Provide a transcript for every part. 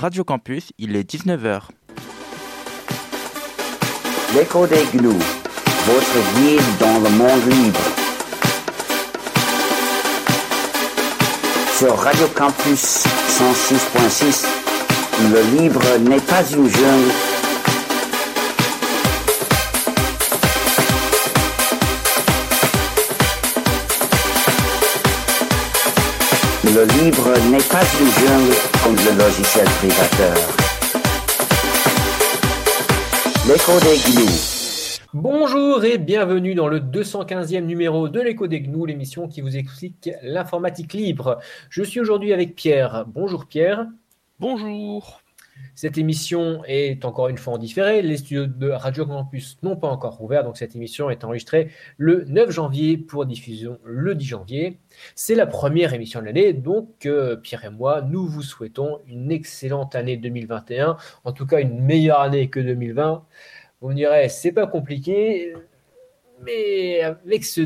Radio Campus, il est 19h. L'écho des gnous, votre guide dans le monde libre. Sur Radio Campus 106.6, le libre n'est pas une jungle. Le libre n'est pas une jungle comme le logiciel privateur. L'écho des gnous. Bonjour et bienvenue dans le 215e numéro de l'écho des gnous, l'émission qui vous explique l'informatique libre. Je suis aujourd'hui avec Pierre. Bonjour Pierre. Bonjour. Cette émission est encore une fois en différé. Les studios de Radio Campus n'ont pas encore ouvert, donc cette émission est enregistrée le 9 janvier pour diffusion le 10 janvier. C'est la première émission de l'année, donc euh, Pierre et moi, nous vous souhaitons une excellente année 2021, en tout cas une meilleure année que 2020. Vous me direz, c'est pas compliqué, mais avec ce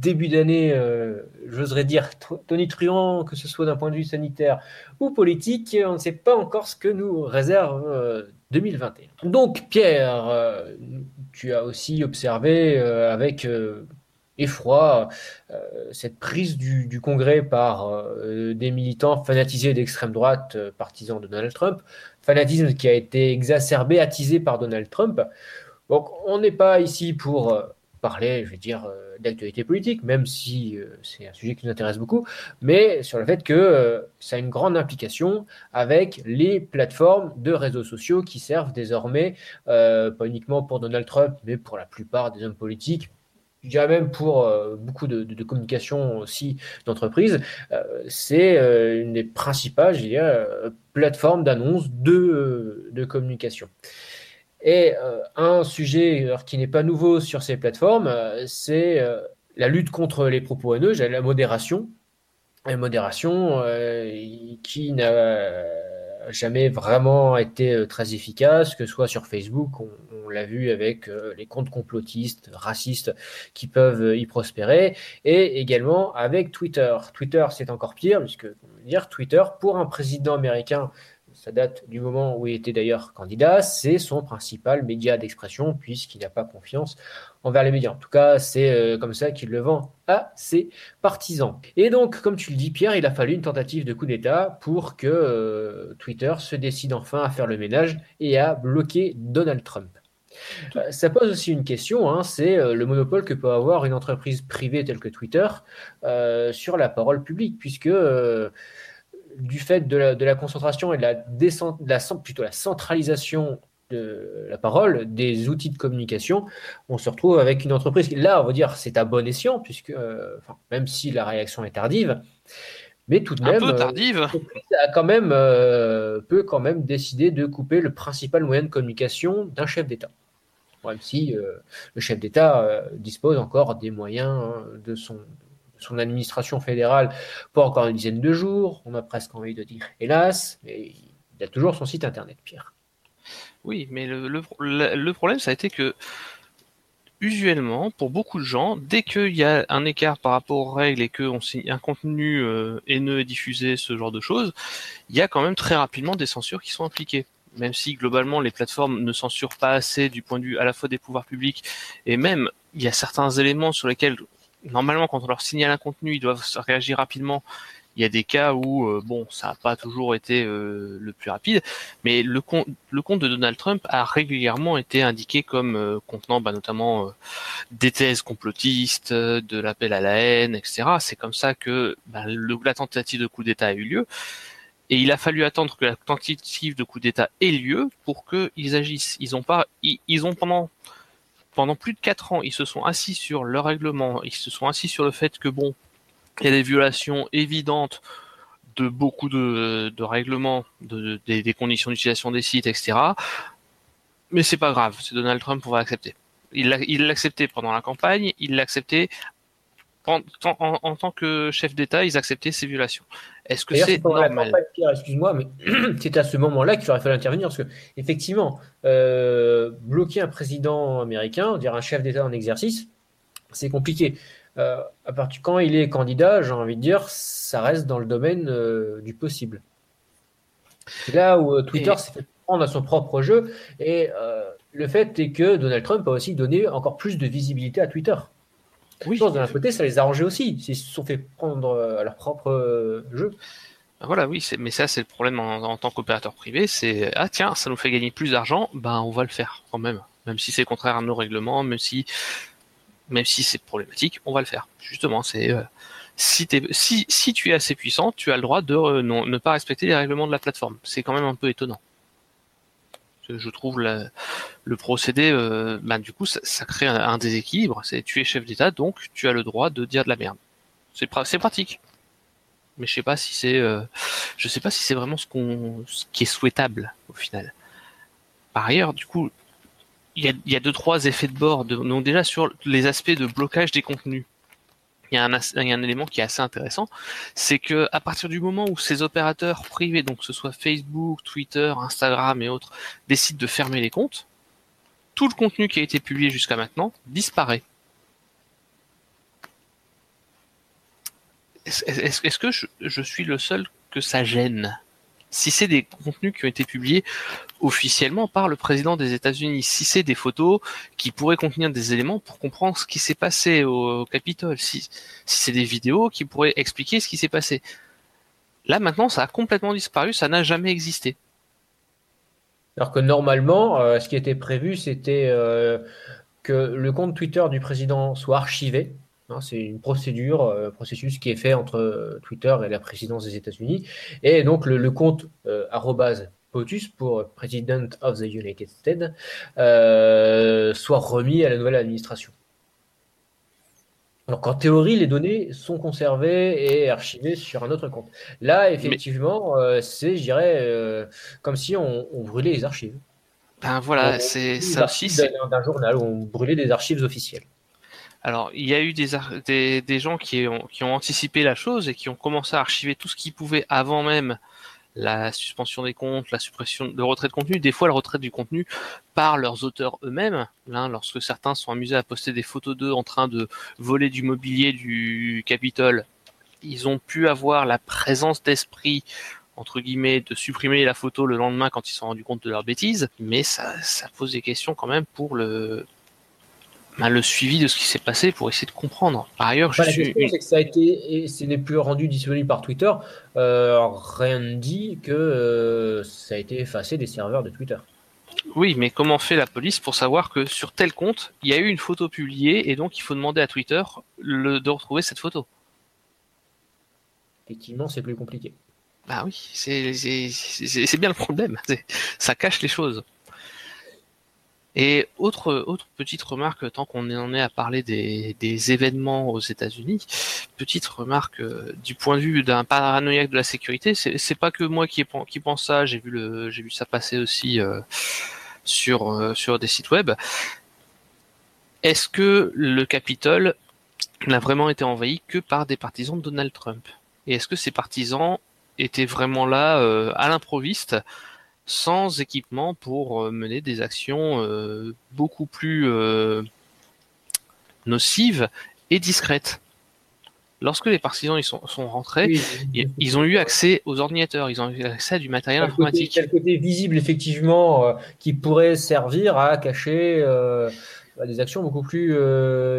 début d'année, euh, j'oserais dire tonitruant, que ce soit d'un point de vue sanitaire ou politique, on ne sait pas encore ce que nous réserve euh, 2021. Donc Pierre, euh, tu as aussi observé euh, avec euh, effroi euh, cette prise du, du Congrès par euh, des militants fanatisés d'extrême droite, euh, partisans de Donald Trump, fanatisme qui a été exacerbé, attisé par Donald Trump. Donc on n'est pas ici pour euh, parler, je vais dire, euh, d'actualité politique, même si euh, c'est un sujet qui nous intéresse beaucoup, mais sur le fait que euh, ça a une grande implication avec les plateformes de réseaux sociaux qui servent désormais, pas uniquement pour Donald Trump, mais pour la plupart des hommes politiques. Je dirais même pour beaucoup de, de- de communication aussi d'entreprises, c'est une des principales, plateformes euh, de communication. Et euh, un sujet qui n'est pas nouveau sur ces plateformes, euh, c'est euh, la lutte contre les propos haineux, la modération. La modération qui n'a jamais vraiment été très efficace, que ce soit sur Facebook, on, l'a vu avec les comptes complotistes, racistes qui peuvent y prospérer, et également avec Twitter. Twitter, c'est encore pire, puisque, dire, Twitter, pour un président américain, ça date du moment où il était d'ailleurs candidat, c'est son principal média d'expression puisqu'il n'a pas confiance envers les médias. En tout cas, c'est euh, comme ça qu'il le vend à ses partisans. Et donc, comme tu le dis, Pierre, il a fallu une tentative de coup d'État pour que euh, Twitter se décide enfin à faire le ménage et à bloquer Donald Trump. Euh, Ça pose aussi une question, hein, c'est le monopole que peut avoir une entreprise privée telle que Twitter sur la parole publique, puisque du fait de la, de la concentration et de la, décent- de la cent- plutôt la centralisation de la parole, des outils de communication, on se retrouve avec une entreprise qui, là, on va dire, c'est à bon escient, puisque, euh, enfin, même si la réaction est tardive, mais tout de Un même, peu euh, tardive. l'entreprise a quand même, euh, peut quand même décider de couper le principal moyen de communication d'un chef d'État. Même si euh, le chef d'État dispose encore des moyens hein, de son, son administration fédérale pour encore une dizaine de jours. On a presque envie de dire hélas, mais il a toujours son site internet, Pierre. Oui, mais le, problème, ça a été que, usuellement, pour beaucoup de gens, dès qu'il y a un écart par rapport aux règles et qu'un un contenu euh, haineux est diffusé, ce genre de choses, il y a quand même très rapidement des censures qui sont appliquées. Même si globalement les plateformes ne censurent pas assez du point de vue à la fois des pouvoirs publics et même il y a certains éléments sur lesquels normalement quand on leur signale un contenu ils doivent réagir rapidement. Il y a des cas où euh, bon ça n'a pas toujours été euh, le plus rapide, mais le compte, de Donald Trump a régulièrement été indiqué comme euh, contenant bah, notamment des thèses complotistes, de l'appel à la haine, etc. C'est comme ça que bah, la tentative de coup d'État a eu lieu. Et il a fallu attendre que la tentative de coup d'État ait lieu pour qu'ils agissent. Ils ont pas, ils ont pendant pendant plus de quatre ans, ils se sont assis sur leur règlement, ils se sont assis sur le fait que bon, il y a des violations évidentes de beaucoup de, règlements, de, de- des, conditions d'utilisation des sites, etc. Mais c'est pas grave, c'est Donald Trump, on va accepter. Il l'a accepté pendant la campagne, il l'a accepté en, en, en tant que chef d'État, ils acceptaient ces violations. Est-ce que c'est normal? Excuse-moi, mais c'est à ce moment-là qu'il aurait fallu intervenir. Parce que, effectivement, euh, bloquer un président américain, dire un chef d'État en exercice, c'est compliqué. Euh, à partir quand il est candidat, j'ai envie de dire, ça reste dans le domaine euh, du possible. C'est là où Twitter s'est fait prendre à son propre jeu. Et le fait est que Donald Trump a aussi donné encore plus de visibilité à Twitter. Oui. Je pense d'un côté, ça les a arrangés aussi. Ils se sont fait prendre euh, à leur propre euh, jeu. Voilà, oui, mais ça c'est le problème en, en tant qu'opérateur privé, c'est ah tiens, ça nous fait gagner plus d'argent, ben on va le faire quand même, même si c'est contraire à nos règlements, même si même si c'est problématique, on va le faire. Justement, c'est euh, si, t'es- si si tu es assez puissant, tu as le droit de euh, non- ne pas respecter les règlements de la plateforme. C'est quand même un peu étonnant. Je- trouve le procédé, euh, ben, du coup, ça, crée un, déséquilibre. C'est tu es chef d'État, donc tu as le droit de dire de la merde. C'est pra- c'est pratique mais je sais pas si c'est euh, sais pas si c'est vraiment ce qui est souhaitable au final. Par ailleurs, du coup, il y a, deux trois effets de bord. Déjà sur les aspects de blocage des contenus, il y a un, élément qui est assez intéressant, c'est que à partir du moment où ces opérateurs privés, donc que ce soit Facebook, Twitter, Instagram et autres, décident de fermer les comptes, tout le contenu qui a été publié jusqu'à maintenant disparaît. Est-ce que je suis le seul que ça gêne? Si c'est des contenus qui ont été publiés officiellement par le président des États-Unis, si c'est des photos qui pourraient contenir des éléments pour comprendre ce qui s'est passé au, Capitole, si, si c'est des vidéos qui pourraient expliquer ce qui s'est passé. Là maintenant, ça a complètement disparu, ça n'a jamais existé. Alors que normalement, euh, ce qui était prévu, c'était euh, que le compte Twitter du président soit archivé. Hein, c'est une procédure, euh, processus qui est fait entre euh, Twitter et la présidence des États-Unis. Et donc le, le compte euh, POTUS pour President of the United States euh, soit remis à la nouvelle administration. Donc en théorie, les données sont conservées et archivées sur un autre compte. Là, effectivement, euh, c'est, je dirais, euh, comme si on, on brûlait les archives. Ben voilà, c'est ça aussi, d'un journal où on brûlait des archives officielles. Alors, il y a eu des, des, gens qui ont, qui ont anticipé la chose et qui ont commencé à archiver tout ce qu'ils pouvaient avant même la suspension des comptes, la suppression, le retrait de contenu, des fois le retrait du contenu par leurs auteurs eux-mêmes. Là, lorsque certains sont amusés à poster des photos d'eux en train de voler du mobilier du Capitole, ils ont pu avoir la présence d'esprit entre guillemets de supprimer la photo le lendemain quand ils se sont rendus compte de leur bêtise, mais ça pose des questions quand même pour le ben, le suivi de ce qui s'est passé pour essayer de comprendre. Par ailleurs, je Enfin, la suis c'est que ça a été, et ce n'est plus rendu disponible par Twitter. Euh, rien ne dit que euh, ça a été effacé des serveurs de Twitter. Oui, mais comment fait la police pour savoir que sur tel compte, il y a eu une photo publiée et donc il faut demander à Twitter le, de retrouver cette photo? Effectivement, c'est plus compliqué. Bah oui, c'est bien le problème. Ça cache les choses. Et autre, autre petite remarque, tant qu'on en est à parler des, des événements aux États-Unis, petite remarque euh, du point de vue d'un paranoïaque de la sécurité, c'est pas que moi qui, qui pense ça, j'ai vu vu ça passer aussi euh, sur euh, sur des sites web. Est-ce que le Capitole n'a vraiment été envahi que par des partisans de Donald Trump? Et est-ce que ces partisans étaient vraiment là euh, à l'improviste, sans équipement pour euh, mener des actions euh, beaucoup plus euh, nocives et discrètes. Lorsque les partisans ils sont, sont rentrés, Oui, ils, ils ont eu accès aux ordinateurs, ils ont eu accès à du matériel quel côté, informatique. quel côté visible, effectivement, euh, qui pourrait servir à cacher à des actions beaucoup plus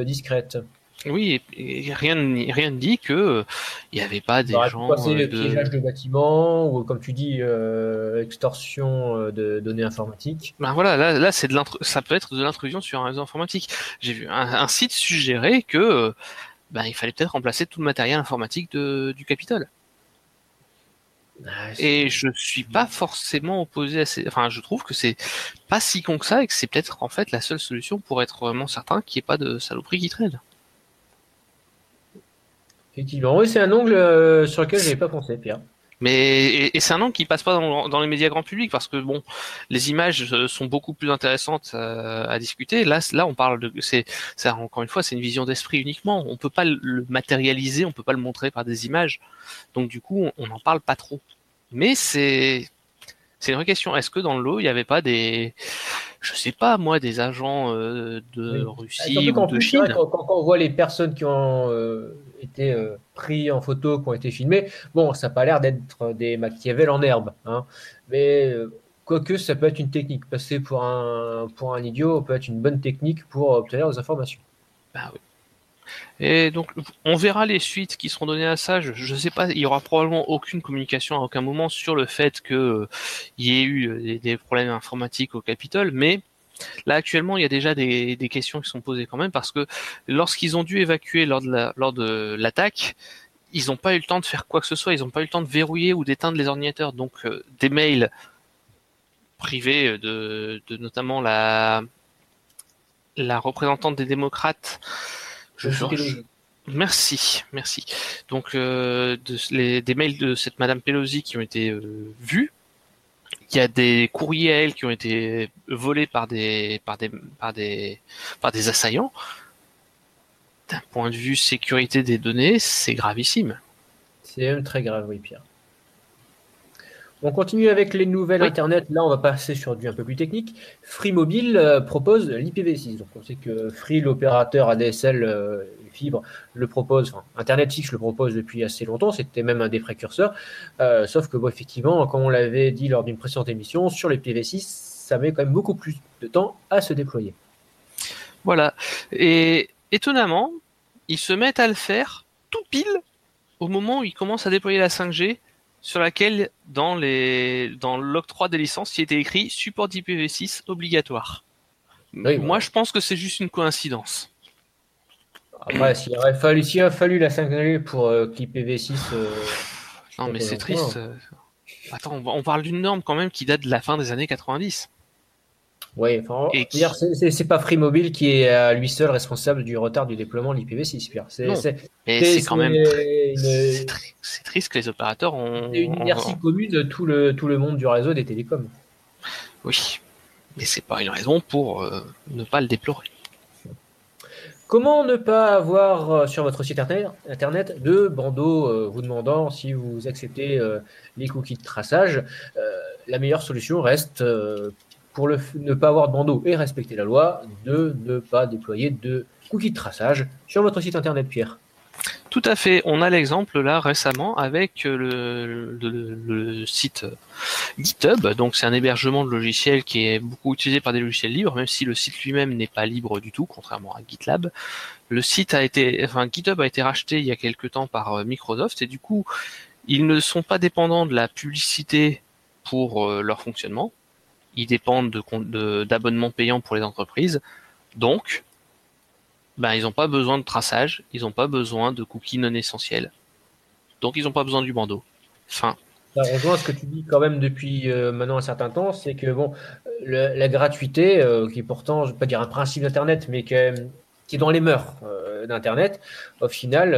discrètes. Oui, et, et rien ne- rien ne dit que euh, il n'y avait pas des pu gens passer euh, piégeage de... de bâtiments ou, comme tu dis, euh, extorsion euh, de données informatiques. Ben voilà, là, là c'est de ça peut être de l'intrusion sur un réseau informatique. J'ai vu un, un site suggérer que euh, ben, il fallait peut-être remplacer tout le matériel informatique de, du Capitole. Ah, c'est- Et je suis pas forcément opposé à ces. Enfin, je trouve que c'est pas si con que ça et que c'est peut-être en fait la seule solution pour être vraiment certain qu'il n'y ait pas de saloperie qui traîne. Effectivement, oui, c'est un angle euh, sur lequel je n'avais pas pensé, Pierre. Mais et, et c'est un angle qui passe pas dans, dans les médias grand public parce que bon, les images euh, sont beaucoup plus intéressantes euh, à discuter. Là, là, on parle de c'est encore une fois, c'est une vision d'esprit uniquement. On peut pas le- matérialiser, on peut pas le montrer par des images. Donc du coup, on n'en parle pas trop. Mais c'est c'est une vraie question. Est-ce que dans le lot, il n'y avait pas des je sais pas moi des agents euh, de Oui. Russie ou de plus, Chine quand, quand- quand on voit les personnes qui ont euh, été euh, pris en photo, qui ont été filmés. Bon, ça n'a pas l'air d'être des Machiavel en herbe, hein. mais euh, quoique ça peut être une technique. Passer pour un, pour un idiot peut être une bonne technique pour obtenir des informations. Bah oui. Et donc, on verra les suites qui seront données à ça. Je ne sais pas, il y aura probablement aucune communication à aucun moment sur le fait qu'il y ait eu des, des, problèmes informatiques au Capitole, mais Là, actuellement, il y a déjà des, questions qui sont posées quand même parce que lorsqu'ils ont dû évacuer lors de l'attaque, ils n'ont pas eu le temps de faire quoi que ce soit. Ils n'ont pas eu le temps de verrouiller ou d'éteindre les ordinateurs. Donc, euh, des mails privés de, notamment la, la représentante des démocrates. merci, merci. Donc, euh, des mails de cette Madame Pelosi qui ont été euh, vus il y a des courriers à elle qui ont été volés par des par des par des par des assaillants. D'un point de vue sécurité des données, c'est gravissime. C'est très grave, oui, Pierre. On continue avec les nouvelles Internet. Là, on va passer sur du un peu plus technique. Free Mobile euh, propose l'IPv6. Donc, on sait que Free, l'opérateur ADSL euh, fibre, le propose. Internet fixe le propose depuis assez longtemps. C'était même un des précurseurs. Euh, sauf que, bon, effectivement, comme on l'avait dit lors d'une précédente émission, sur l'IPv6, ça met quand même beaucoup plus de temps à se déployer. Voilà. Et étonnamment, ils se mettent à le faire tout pile au moment où ils commencent à déployer la 5G sur laquelle, dans les dans l'octroi des licences, il était écrit support d'IPv6 obligatoire. Moi, je pense que c'est juste une coïncidence. Après, s'il aurait fallu, s'il a fallu la 5G pour euh, qu'IPv6. Euh, non, mais c'est triste. Attends, on parle d'une norme quand même qui date de la fin des années 90. Oui, enfin, c'est pas Free Mobile qui est à lui seul responsable du retard du déploiement de l'IPv6, Pierre. C'est quand même c'est triste que les opérateurs ont une inertie commune de tout le tout le monde du réseau des télécoms. Oui, mais c'est pas une raison pour euh, ne pas le déplorer. Comment ne pas avoir euh, sur votre site internet de bandeaux euh, vous demandant si vous acceptez les cookies de traçage? La meilleure solution reste pour ne pas avoir de bandeau et respecter la loi, de ne pas déployer de cookies de traçage sur votre site internet, Pierre. Tout à fait. On a l'exemple là récemment avec le, le, site GitHub. Donc c'est un hébergement de logiciels qui est beaucoup utilisé par des logiciels libres, même si le site lui-même n'est pas libre du tout, contrairement à GitLab. Le site a été, enfin GitHub a été racheté il y a quelques temps par euh, Microsoft et du coup ils ne sont pas dépendants de la publicité pour euh, leur fonctionnement ils dépendent de d'abonnements payants pour les entreprises. Donc, ben, ils n'ont pas besoin de traçage, ils n'ont pas besoin de cookies non essentiels. Donc, ils n'ont pas besoin du bandeau. Fin. Ça rejoint ce que tu dis quand même depuis euh, maintenant un certain temps, c'est que bon, la gratuité, euh, qui est pourtant, je ne vais pas dire un principe d'Internet, mais qui est dans les mœurs euh, d'Internet, au final,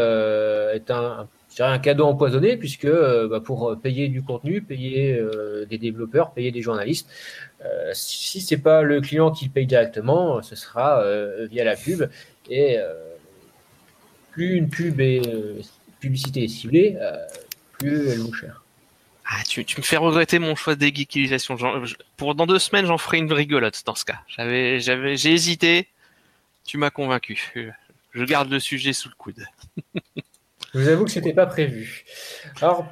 est un, c'est un cadeau empoisonné puisque euh, bah, pour payer du contenu, payer euh, des développeurs, payer des journalistes, euh, si c'est pas le client qui paye directement, ce sera via la pub et plus une pub est publicité est ciblée, plus elle vaut cher. Ah, tu, me fais regretter mon choix d'éguiquilisation. Pour dans deux semaines, j'en ferai une rigolote dans ce cas. J'avais, j'avais, j'ai hésité. Tu m'as convaincu. Je garde le sujet sous le coude. Je vous avoue que c'était pas prévu. Alors,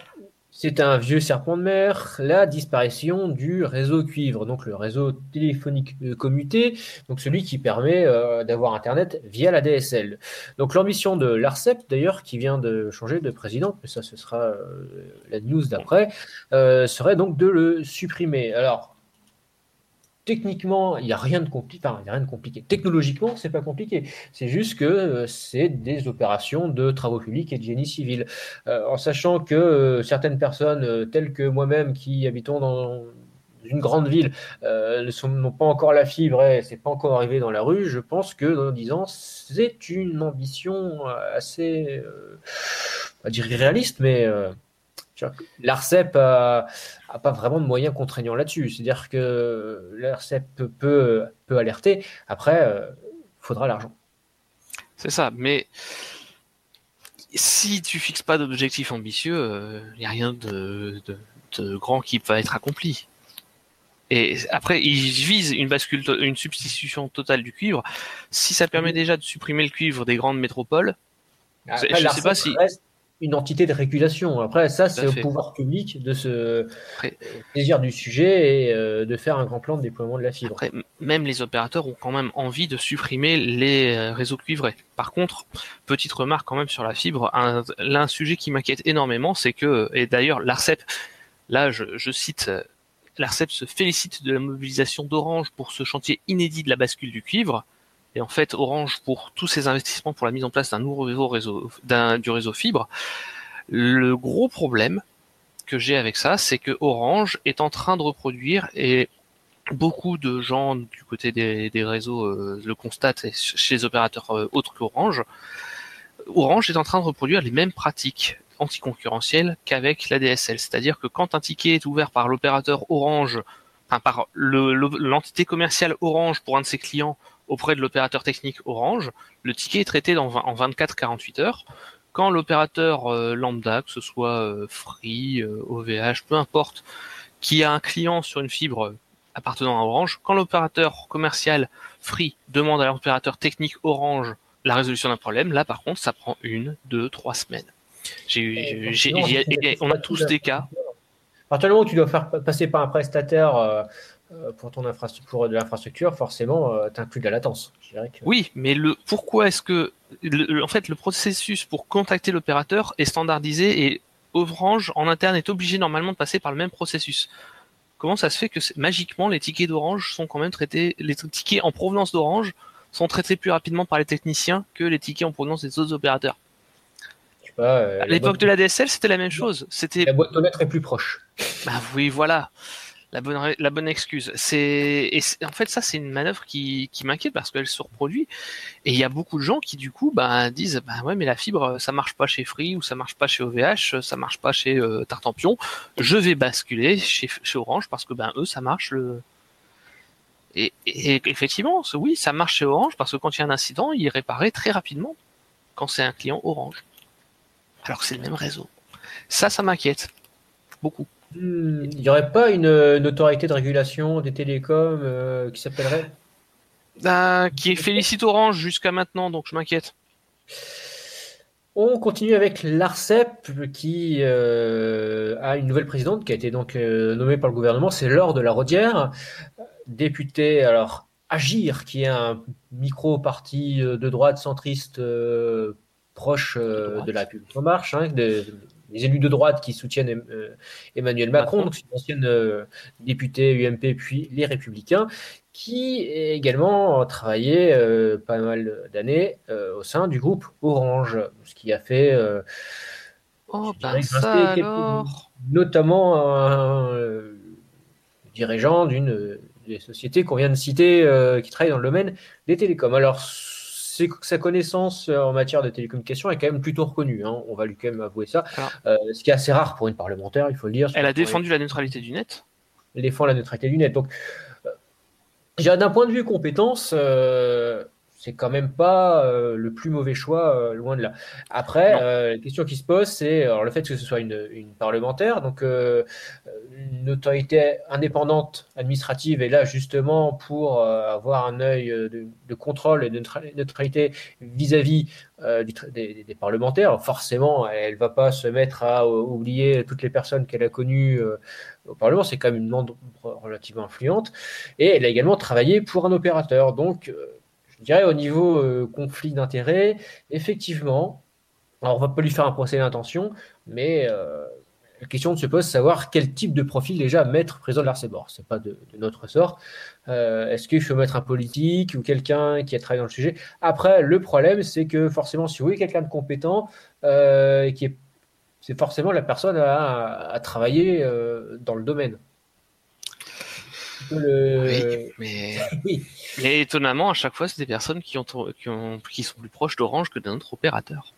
c'est un vieux serpent de mer, la disparition du réseau cuivre, donc le réseau téléphonique euh, commuté, donc celui qui permet euh, d'avoir Internet via la DSL. Donc l'ambition de l'ARCEP, d'ailleurs, qui vient de changer de président, mais ça ce sera euh, la news d'après, serait donc de le supprimer. Alors, techniquement, il n'y a rien de compliqué. Enfin, il a rien de compliqué. Technologiquement, c'est pas compliqué. C'est juste que euh, c'est des opérations de travaux publics et de génie civil. Euh, en sachant que euh, certaines personnes, telles que moi-même, qui habitons dans une grande ville, n'ont pas encore la fibre et c'est pas encore arrivé dans la rue, je pense que dans 10 ans, c'est une ambition assez, pas dire irréaliste, mais L'ARCEP n'a pas vraiment de moyens contraignants là-dessus. C'est-à-dire que l'ARCEP peut, peut, alerter. Après, il euh, faudra l'argent. C'est ça, mais si tu fixes pas d'objectif ambitieux, il euh, n'y a rien de, grand qui va être accompli. Et après, ils visent une bascule, une substitution totale du cuivre. Si ça permet déjà de supprimer le cuivre des grandes métropoles, Après, je sais pas si- reste une entité de régulation. Après, ça, c'est au pouvoir public de se Après- saisir du sujet et euh, de faire un grand plan de déploiement de la fibre. Après, même les opérateurs ont quand même envie de supprimer les euh, réseaux cuivrés. Par contre, petite remarque quand même sur la fibre, un, là, un sujet qui m'inquiète énormément, c'est que, et d'ailleurs l'ARCEP, là je, je cite, euh, l'ARCEP se félicite de la mobilisation d'Orange pour ce chantier inédit de la bascule du cuivre, et en fait Orange pour tous ses investissements pour la mise en place d'un nouveau réseau, du réseau fibre. Le gros problème que j'ai avec ça, c'est que Orange est en train de reproduire et beaucoup de gens du côté des, réseaux euh, le constatent chez les opérateurs euh, autres qu'Orange. Orange est en train de reproduire les mêmes pratiques anticoncurrentielles qu'avec la DSL. C'est-à-dire que quand un ticket est ouvert par l'opérateur Orange, enfin par le- le- l'entité commerciale Orange pour un de ses clients auprès de l'opérateur technique Orange, le ticket est traité dans, en 24-48 heures. Quand l'opérateur euh, lambda, que ce soit euh, Free, euh, OVH, peu importe, qui a un client sur une fibre euh, appartenant à Orange, quand l'opérateur commercial Free demande à l'opérateur technique Orange la résolution d'un problème, là par contre ça prend une, deux, trois semaines. J'ai eu, j'ai- j'ai- Non, j'ai- c'est- et on a tous des cas. À partir du moment où tu dois faire passer par un prestataire euh, euh, pour ton infrastructure, pour de l'infrastructure, forcément, tu inclus de la latence. Je dirais que- Oui, mais le pourquoi est-ce que le- en fait le processus pour contacter l'opérateur est standardisé et Orange en interne est obligé normalement de passer par le même processus? Comment ça se fait que magiquement les tickets d'Orange sont quand même traités, les tickets en provenance d'Orange sont traités plus rapidement par les techniciens que les tickets en provenance des autres opérateurs? je sais pas, euh, À l'époque boîte- de la DSL, c'était la même chose. C'était la boîte aux lettres est plus proche. bah oui, voilà. La bonne, excuse. C'est, en fait, ça, c'est une manœuvre qui, qui m'inquiète parce qu'elle se reproduit. Et il y a beaucoup de gens qui, du coup, bah, disent, bah ouais, mais la fibre, ça marche pas chez Free ou ça marche pas chez OVH, ça marche pas chez euh, Tartampion. Je vais basculer chez, Orange parce que, ben, eux, ça marche le. Et, et effectivement, oui, ça marche chez Orange parce que quand il y a un incident, il est réparé très rapidement quand c'est un client Orange. Alors que c'est le même réseau. Ça, ça m'inquiète. Beaucoup. Hmm, Il n'y aurait pas une, une autorité de régulation des télécoms euh, qui s'appellerait? Ah, qui félicite Orange jusqu'à maintenant, donc je m'inquiète. On continue avec l'ARCEP qui euh, a une nouvelle présidente qui a été donc euh, nommée par le gouvernement, c'est Laure de la Rodière, députée alors Agir, qui est un micro-parti de droite centriste euh, proche euh, De droite. de la République en marche, hein, de- des élus de droite qui soutiennent euh, Emmanuel Macron, Macron. donc c'est une ancienne euh, députée UMP puis les Républicains, qui a également travaillé euh, pas mal d'années euh, au sein du groupe Orange, ce qui a fait euh, Oh, ben ça quelques- alors. notamment un dirigeant d'une des sociétés qu'on vient de citer qui travaille dans le domaine des télécoms. Alors, sa connaissance euh, en matière de télécommunications est quand même plutôt reconnue, hein, on va lui quand même avouer ça. Euh, ce qui est assez rare pour une parlementaire, il faut le dire. Elle a défendu la neutralité du net. elle défend la neutralité du net. Donc, euh, d'un point de vue compétence, c'est quand même pas euh, le plus mauvais choix, euh, loin de là. Après, euh, la question qui se pose, c'est le fait que ce soit une, une parlementaire, donc une autorité indépendante administrative est là justement pour avoir un œil de, de contrôle et de neutra- neutralité vis-à-vis des, des parlementaires. Alors, forcément, elle va pas se mettre à oublier toutes les personnes qu'elle a connues au Parlement, c'est quand même une membre relativement influente. Et elle a également travaillé pour un opérateur. Donc, je dirais au niveau euh, conflit d'intérêts, effectivement, alors on va pas lui faire un procès d'intention, mais euh, la question se pose savoir quel type de profil déjà mettre président de l'Arcebor. C'est pas de, notre sort. Euh, Est-ce qu'il faut mettre un politique ou quelqu'un qui a travaillé dans le sujet? Après, le problème, c'est que forcément, si vous voulez quelqu'un de compétent, euh, c'est forcément la personne à, travailler dans le domaine. Le- Oui, mais, oui. mais étonnamment, à chaque fois, c'est des personnes qui, ont, qui, ont, qui sont plus proches d'Orange que d'un autre opérateur.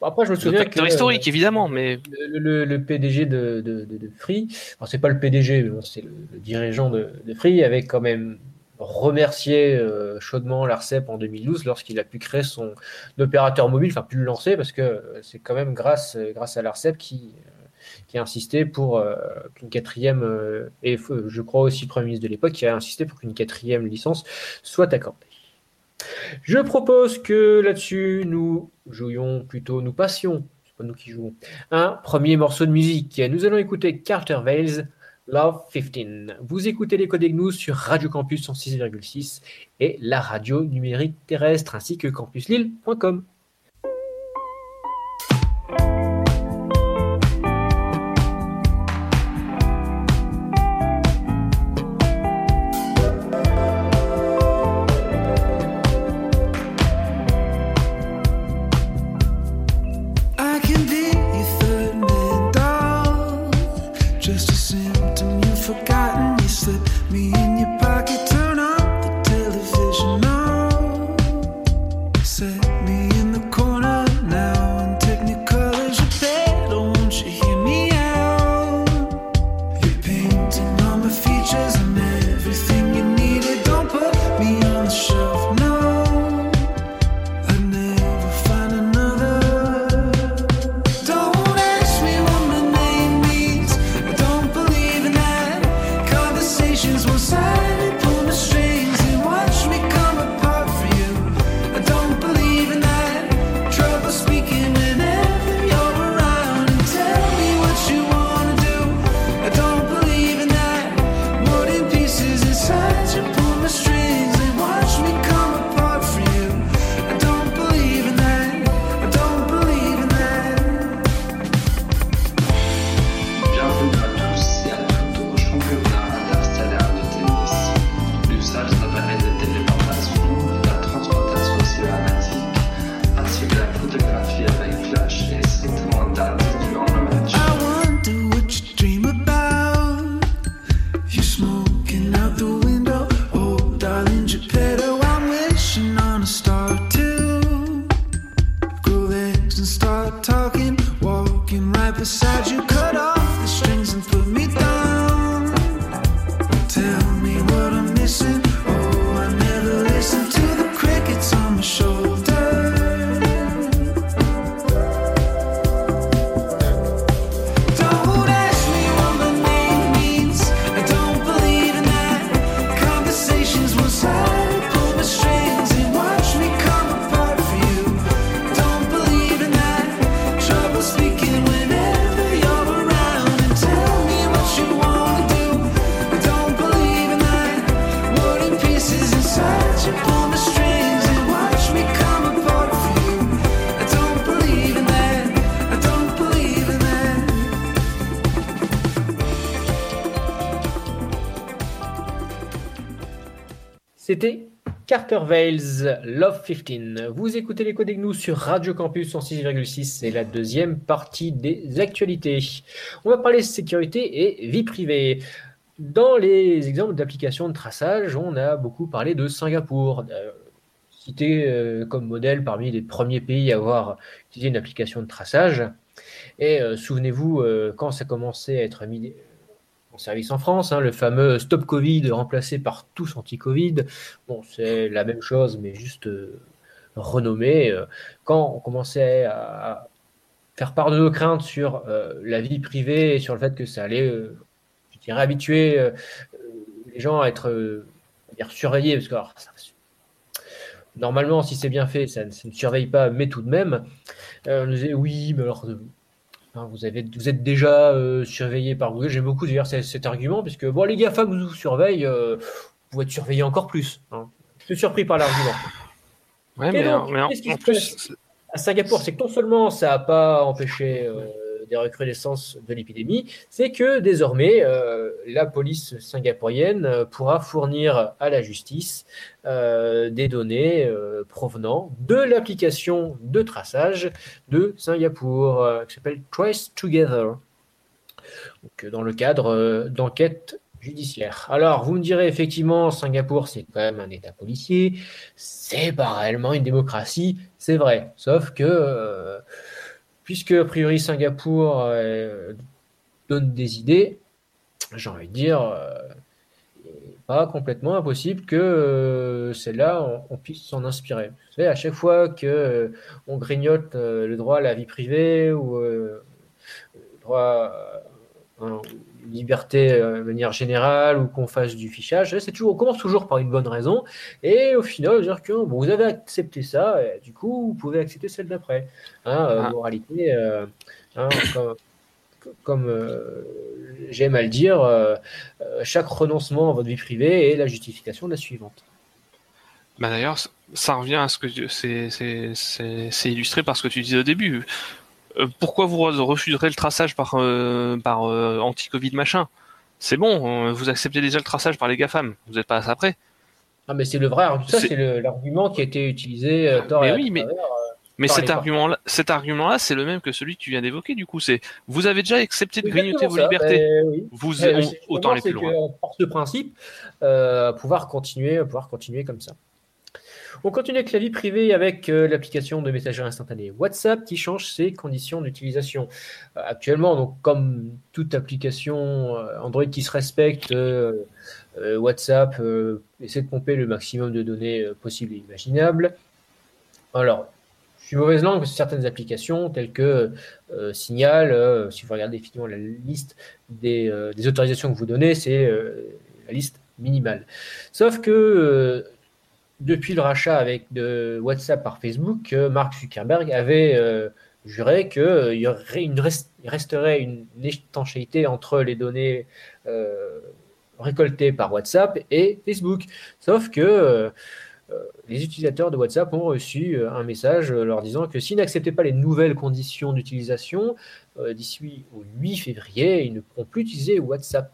Après, je me souviens que historique, évidemment, mais le, le- le PDG de, de, de- de Free, alors c'est pas le PDG, c'est le, le dirigeant de, de Free, avait quand même remercié euh, chaudement l'ARCEP en 2012 lorsqu'il a pu créer son opérateur mobile, enfin pu le lancer parce que euh, c'est quand même grâce, euh, grâce à l'ARCEP qui, euh, qui a insisté pour euh, qu'une quatrième, euh, et euh, je crois aussi le Premier ministre de l'époque qui a insisté pour qu'une quatrième licence soit accordée. Je propose que là-dessus, nous jouions plutôt, nous passions, c'est pas nous qui jouons, un premier morceau de musique. Nous allons écouter Carter Vales, Love 15. Vous écoutez les Codes Gnous sur Radio Campus 106,6 et la radio numérique terrestre ainsi que campuslille.com. C'était Carter Vales, Love 15. Vous écoutez les codes Gnous sur Radio Campus 106,6. C'est la deuxième partie des actualités. On va parler sécurité et vie privée. Dans les exemples d'applications de traçage, on a beaucoup parlé de Singapour, euh, cité euh, comme modèle parmi les premiers pays à avoir utilisé une application de traçage. Et euh, souvenez-vous, quand ça commençait à être mis service en France, hein, le fameux Stop Covid remplacé par Tous Anti-Covid, bon, c'est la même chose, mais juste euh, renommé. Euh, Quand on commençait à, faire part de nos craintes sur euh, la vie privée et sur le fait que ça allait, je dirais, habituer les gens à être surveillés, parce que normalement, si c'est bien fait, ça, ne- surveille pas, mais tout de même, on disait oui, mais alors. Hein, Vous, avez, vous êtes déjà euh, surveillé par Google. J'aime beaucoup d'ailleurs cet, cet argument, puisque bon, les GAFA vous surveillent, euh, vous pouvez être surveillé encore plus. Hein. Je suis surpris par l'argument. Ouais, mais, donc, mais en, plus, À Singapour, c'est que non seulement ça n'a pas empêché euh, des recrudescences de l'épidémie, c'est que désormais, euh, la police singapourienne euh, pourra fournir à la justice euh, des données provenant de l'application de traçage de Singapour, qui s'appelle Trace Together, dans le cadre d'enquêtes judiciaires. Alors, vous me direz effectivement, Singapour, c'est quand même un État policier, c'est pas réellement une démocratie, c'est vrai, sauf que puisque a priori Singapour euh, donne des idées, j'ai envie de dire, euh, pas complètement impossible que euh, celle-là, on, on puisse s'en inspirer. Vous savez, à chaque fois que on grignote le droit à la vie privée ou le droit, liberté euh, de manière générale ou qu'on fasse du fichage. C'est toujours, on commence toujours par une bonne raison. Et au final, dire que bon, vous avez accepté ça, et du coup, vous pouvez accepter celle d'après. Hein, euh, Ah. Moralité, euh, hein, comme, comme, euh, j'aime à le dire, chaque renoncement à votre vie privée est la justification de la suivante. Bah d'ailleurs, ça- revient à ce que c'est illustré par ce que tu disais au début. Euh, pourquoi vous re- refuserez le traçage par euh, par euh, anti-Covid machin? C'est bon, vous acceptez déjà le traçage par les GAFAM. Vous n'êtes pas à ça près. Ah, mais c'est le vrai argument. Ça, C'est- le- l'argument qui a été utilisé euh, tort Mais oui, mais- travers. Mais cet les argument-là, cet argument-là, c'est le même que celui que tu viens d'évoquer. Du coup, c'est vous avez déjà accepté de grignoter vos ça, libertés. ben oui. Vous on- autant c'est plus loin. que, par ce principe, euh, pouvoir continuer, pouvoir continuer comme ça. On continue avec la vie privée avec euh, l'application de messagerie instantanée WhatsApp qui change ses conditions d'utilisation. Euh, actuellement, donc comme toute application euh, Android qui se respecte, WhatsApp essaie de pomper le maximum de données possibles et imaginables. Alors, je suis mauvaise langue, certaines applications telles que Signal, si vous regardez effectivement la liste des, autorisations que vous donnez, c'est la liste minimale. Sauf que depuis le rachat avec de WhatsApp par Facebook, euh, Mark Zuckerberg avait euh, juré qu'il il resterait une étanchéité entre les données euh, récoltées par WhatsApp et Facebook. Sauf que euh, euh, les utilisateurs de WhatsApp ont reçu euh, un message euh, leur disant que s'ils n'acceptaient pas les nouvelles conditions d'utilisation, euh, d'ici au 8 février, ils ne pourront plus utiliser WhatsApp.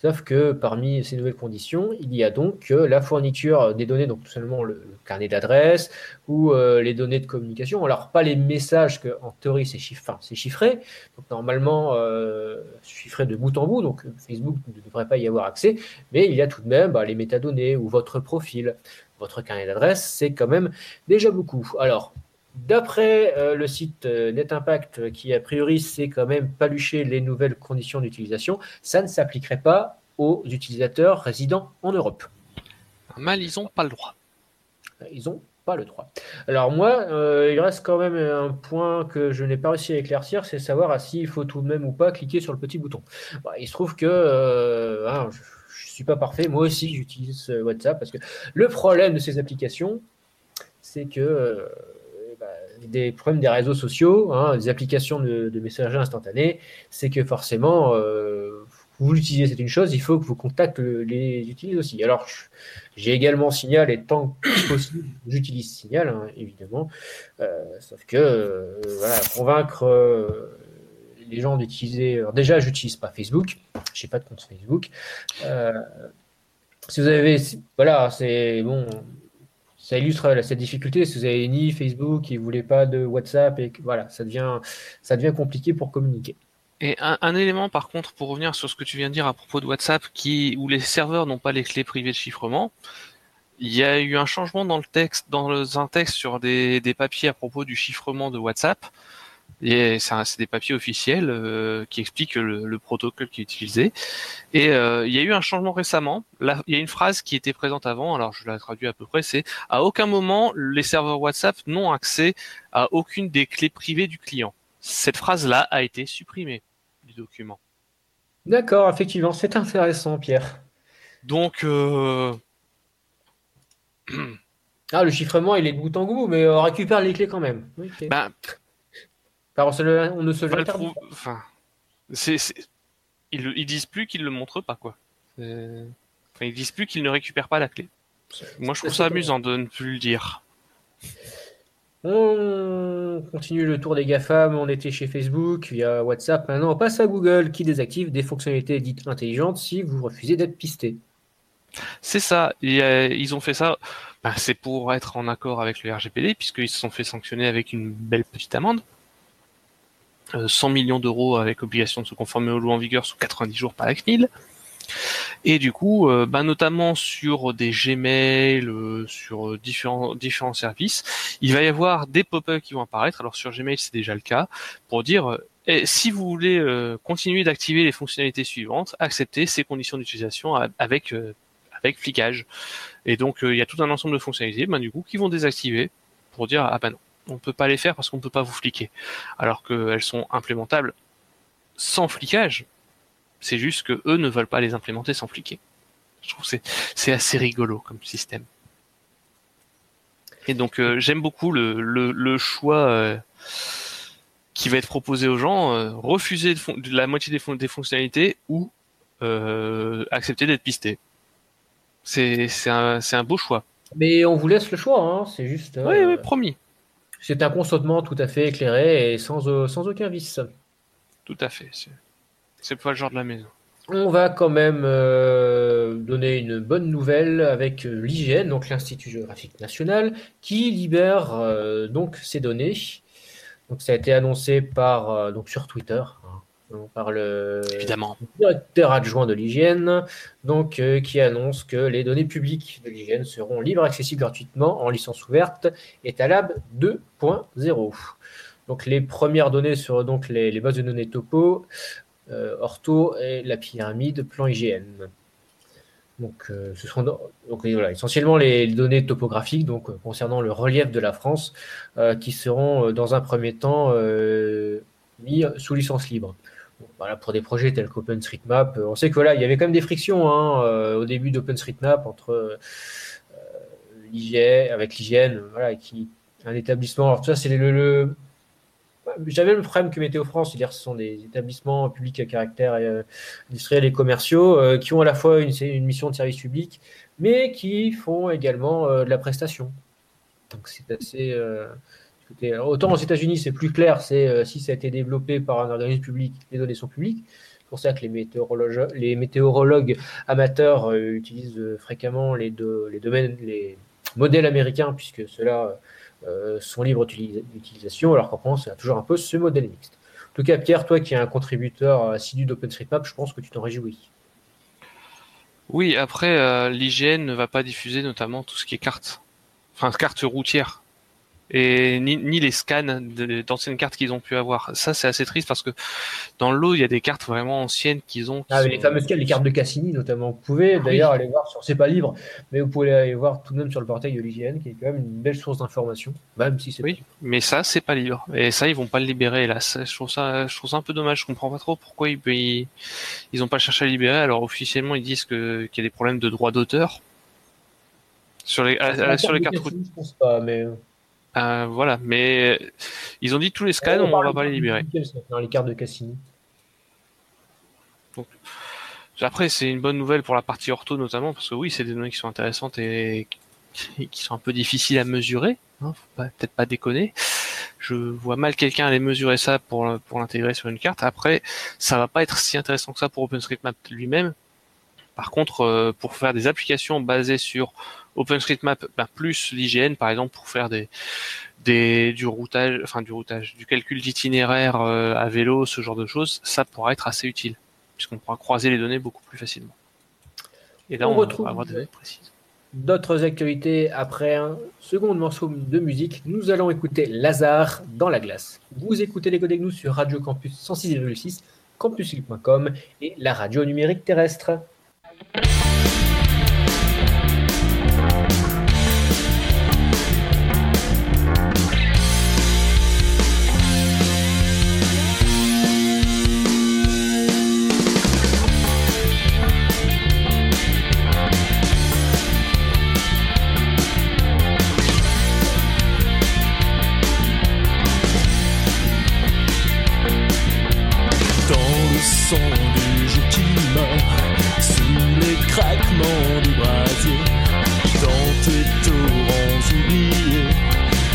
Sauf que parmi ces nouvelles conditions, il y a donc euh, la fourniture des données, donc tout simplement le, carnet d'adresse ou euh, les données de communication. Alors pas les messages que en théorie c'est chiffré, donc normalement euh, chiffré de bout en bout, donc Facebook ne devrait pas y avoir accès, mais il y a tout de même bah, les métadonnées ou votre profil, votre carnet d'adresse, c'est quand même déjà beaucoup. Alors D'après euh, le site euh, NetImpact, euh, qui a priori sait quand même palucher les nouvelles conditions d'utilisation, ça ne s'appliquerait pas aux utilisateurs résidant en Europe. Mal, ils ont pas le droit. Ils n'ont pas le droit. Alors moi, euh, il reste quand même un point que je n'ai pas réussi à éclaircir, c'est savoir ah, s'il faut tout de même ou pas cliquer sur le petit bouton. Bah, il se trouve que hein, je ne suis pas parfait, moi aussi j'utilise WhatsApp, parce que le problème de ces applications, c'est que des problèmes des réseaux sociaux, hein, des applications de, de messagerie instantanée, c'est que forcément, euh, vous l'utilisez, c'est une chose, il faut que vos contacts le- les utilisent aussi. Alors, j'ai également Signal, et tant que possible, j'utilise Signal, hein, évidemment. Euh, sauf que, euh, voilà, convaincre euh, les gens d'utiliser. déjà, j'utilise pas Facebook, j'ai pas de compte Facebook. Si vous avez, voilà, c'est bon, ça illustre cette difficulté. Si vous avez ni Facebook et vous voulez pas de WhatsApp, et voilà, ça devient, ça devient compliqué pour communiquer. Et un, élément, par contre, pour revenir sur ce que tu viens de dire à propos de WhatsApp, où les serveurs n'ont pas les clés privées de chiffrement, il y a eu un changement dans le texte, dans un texte sur des, des papiers à propos du chiffrement de WhatsApp. C'est des papiers officiels euh, qui expliquent le, le protocole qui est utilisé. Et euh, il y a eu un changement récemment. Là, il y a une phrase qui était présente avant, alors je la traduis à peu près, c'est à aucun moment les serveurs WhatsApp n'ont accès à aucune des clés privées du client. Cette phrase-là a été supprimée du document. D'accord, effectivement, c'est intéressant, Pierre. Donc, euh, Ah, le chiffrement, il est de bout en bout, mais on récupère les clés quand même. Bah, On, se le- on ne se le enfin, c'est- ils, disent plus qu'ils le montrent pas, quoi. Enfin, ils disent plus qu'ils ne récupèrent pas la clé. Moi, je trouve ça amusant de ne plus le dire. On continue le tour des GAFAM. On était chez Facebook, via WhatsApp. Maintenant, on passe à Google qui désactive des fonctionnalités dites intelligentes si vous refusez d'être pisté. C'est ça. Euh, ils ont fait ça. bah, c'est pour être en accord avec le RGPD, puisqu'ils se sont fait sanctionner avec une belle petite amende. Euh, 100 millions d'euros avec obligation de se conformer aux lois en vigueur sous 90 jours par la CNIL. Et du coup, euh, bah, notamment sur des Gmail, euh, sur euh, différents, différents services, il va y avoir des pop-up qui vont apparaître. Alors sur Gmail, c'est déjà le cas, pour dire euh, eh, si vous voulez euh, continuer d'activer les fonctionnalités suivantes, acceptez ces conditions d'utilisation avec euh, avec flicage. Et donc euh, il y a tout un ensemble de fonctionnalités, ben, du coup, qui vont désactiver pour dire ah ben non, on peut pas les faire parce qu'on peut pas vous fliquer, alors qu'elles sont implémentables sans flicage. C'est juste que eux ne veulent pas les implémenter sans fliquer. Je trouve que c'est c'est assez rigolo comme système. Et donc euh, j'aime beaucoup le, le, le choix euh, qui va être proposé aux gens, euh, refuser de fon- de la moitié des, fon- des fonctionnalités ou accepter d'être pisté. C'est c'est un, c'est un beau choix. Mais on vous laisse le choix, hein, c'est juste. Oui, oui, promis. C'est un consentement tout à fait éclairé et sans, euh, sans aucun vice. Tout à fait. C'est pas le genre de la maison. On va quand même euh, donner une bonne nouvelle avec euh, l'IGN, donc l'Institut géographique national, qui libère euh, donc ces données. Donc ça a été annoncé par donc sur Twitter, hein, donc par le Évidemment. directeur adjoint de l'IGN, donc euh, qui annonce que les données publiques de l'IGN seront libres, accessibles gratuitement en licence ouverte et Talab 2.0. Donc les premières données sur donc les, les bases de données topo, euh, ortho et la pyramide plan IGN. Donc, euh, ce seront donc, voilà, essentiellement les données topographiques donc, euh, concernant le relief de la France euh, qui seront euh, dans un premier temps euh, mis sous licence libre. Voilà, pour des projets tels qu'OpenStreetMap, euh, on sait que voilà, il y avait quand même des frictions hein, euh, au début d'OpenStreetMap entre euh, l'IGN, avec l'IGN, voilà, qui un établissement. Alors tout ça, c'est le, le- j'avais le problème que Météo France, c'est-à-dire ce sont des établissements publics à caractère industriel et commerciaux qui ont à la fois une, mission de service public, mais qui font également de la prestation. Donc c'est assez. Autant aux États-Unis c'est plus clair, c'est euh, si ça a été développé par un organisme public, les données sont publiques. C'est pour ça que les météorologues, amateurs euh, utilisent euh, fréquemment les, modèles américains, puisque ceux-là sont libres d'utilis- d'utilisation, alors qu'en France, a toujours un peu ce modèle mixte. En tout cas, Pierre, toi qui es un contributeur assidu d'OpenStreetMap, je pense que tu t'en réjouis. Oui, après, l'IGN ne va pas diffuser notamment tout ce qui est carte, enfin carte routière, et ni, ni les scans d'anciennes cartes qu'ils ont pu avoir. Ça, c'est assez triste parce que dans le lot, il y a des cartes vraiment anciennes qu'ils ont. qui Ah, sont- les fameuses cartes, les cartes de Cassini notamment. Vous pouvez d'ailleurs aller voir sur, c'est pas libre, mais vous pouvez aller voir tout de même sur le portail de l'IGN, qui est quand même une belle source d'information, même si c'est Oui, mais ça, c'est pas libre. Et ça, ils vont pas le libérer, hélas. Je trouve ça, je trouve ça un peu dommage. Je comprends pas trop pourquoi ils, ils, ils ont pas cherché à libérer. Alors, officiellement, ils disent que, qu'il y a des problèmes de droit d'auteur. Sur les, à- à- sur les cartes. Je pense pas, mais. Euh, voilà, mais ils ont dit tous les scans, on, parle va pas les libérer. Dans les cartes de Cassini. Après, c'est une bonne nouvelle pour la partie ortho notamment, parce que oui, c'est des données qui sont intéressantes et qui sont un peu difficiles à mesurer. Hein, faut peut-être pas déconner. Je vois mal quelqu'un aller mesurer ça pour, pour l'intégrer sur une carte. Après, ça va pas être si intéressant que ça pour OpenStreetMap lui-même. Par contre, euh, pour faire des applications basées sur OpenStreetMap ben, plus l'IGN, par exemple, pour faire des, des du routage, enfin du routage, du calcul d'itinéraire euh, à vélo, ce genre de choses, ça pourra être assez utile puisqu'on pourra croiser les données beaucoup plus facilement. Et là, On on, retrouve- va avoir des données précises. D'autres actualités après un second morceau de musique, nous allons écouter Lazare dans la glace. Vous écoutez les codes nous sur Radio Campus 106,6, campuslibre.com et la radio numérique terrestre. Craquements du brasier, dans tes torrents oubliés,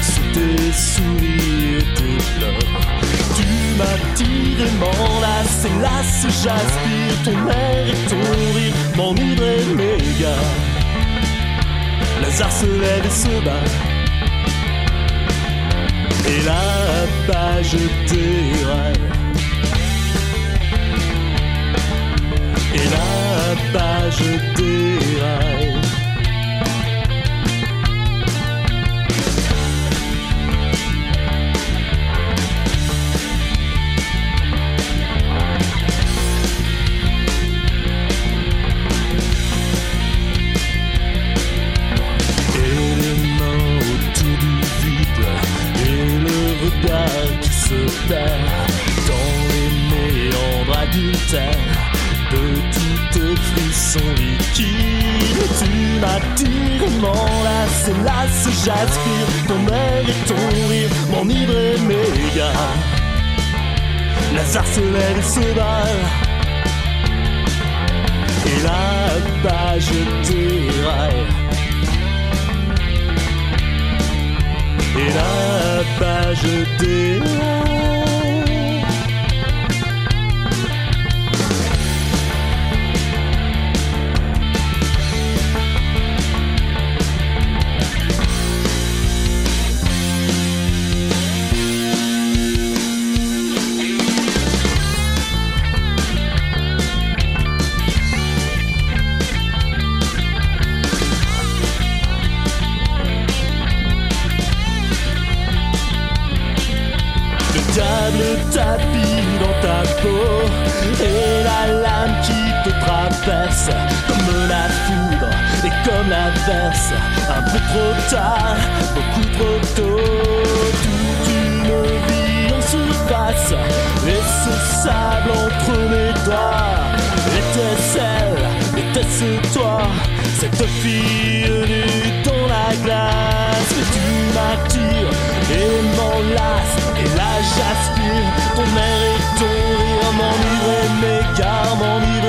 sous tes sourires et tes pleurs, tu m'as tiré, m'enlacé, lasse, j'aspire ton air et ton rire, m'enivrer mes gars. Lazare se lève et se bat. Et là-bas je déraille Et là-bas je déraille m'enlace, lasse, j'aspire ton air et ton rire, m'enivre et m'égare. Lazare se lève et se barre. Et là-bas je déraille. Et là-bas je déraille. Tapis dans ta peau Et la lame qui te traverse Comme la foudre et comme la verse Un peu trop tard, beaucoup trop tôt. Toute une vie en surface Et ce sable entre mes doigts Était-ce elle, était-ce toi Cette fille nue dans la glace. Mais tu m'attires et m'enlace Et là j'aspire. Ton air et ton rire M'enivre et m'égare, m'enivre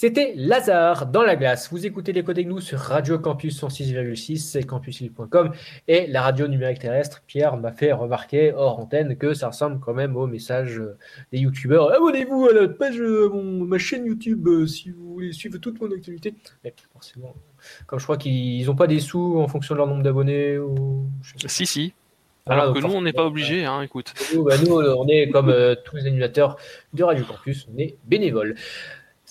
C'était Lazare dans la glace. Vous écoutez les codes nous sur Radio Campus 106,6, c'est campusil.com et la radio numérique terrestre. Pierre m'a fait remarquer hors antenne que ça ressemble quand même au message euh, des youtubeurs. Abonnez-vous à la page, euh, mon- ma chaîne YouTube euh, si vous voulez suivre toute mon activité. Mais forcément, comme je crois qu'ils n'ont pas des sous en fonction de leur nombre d'abonnés ou. Si, si. Alors que nous, on n'est pas obligé, hein, écoute. nous, bah, nous, on est comme euh, tous les animateurs de Radio Campus, on est bénévoles.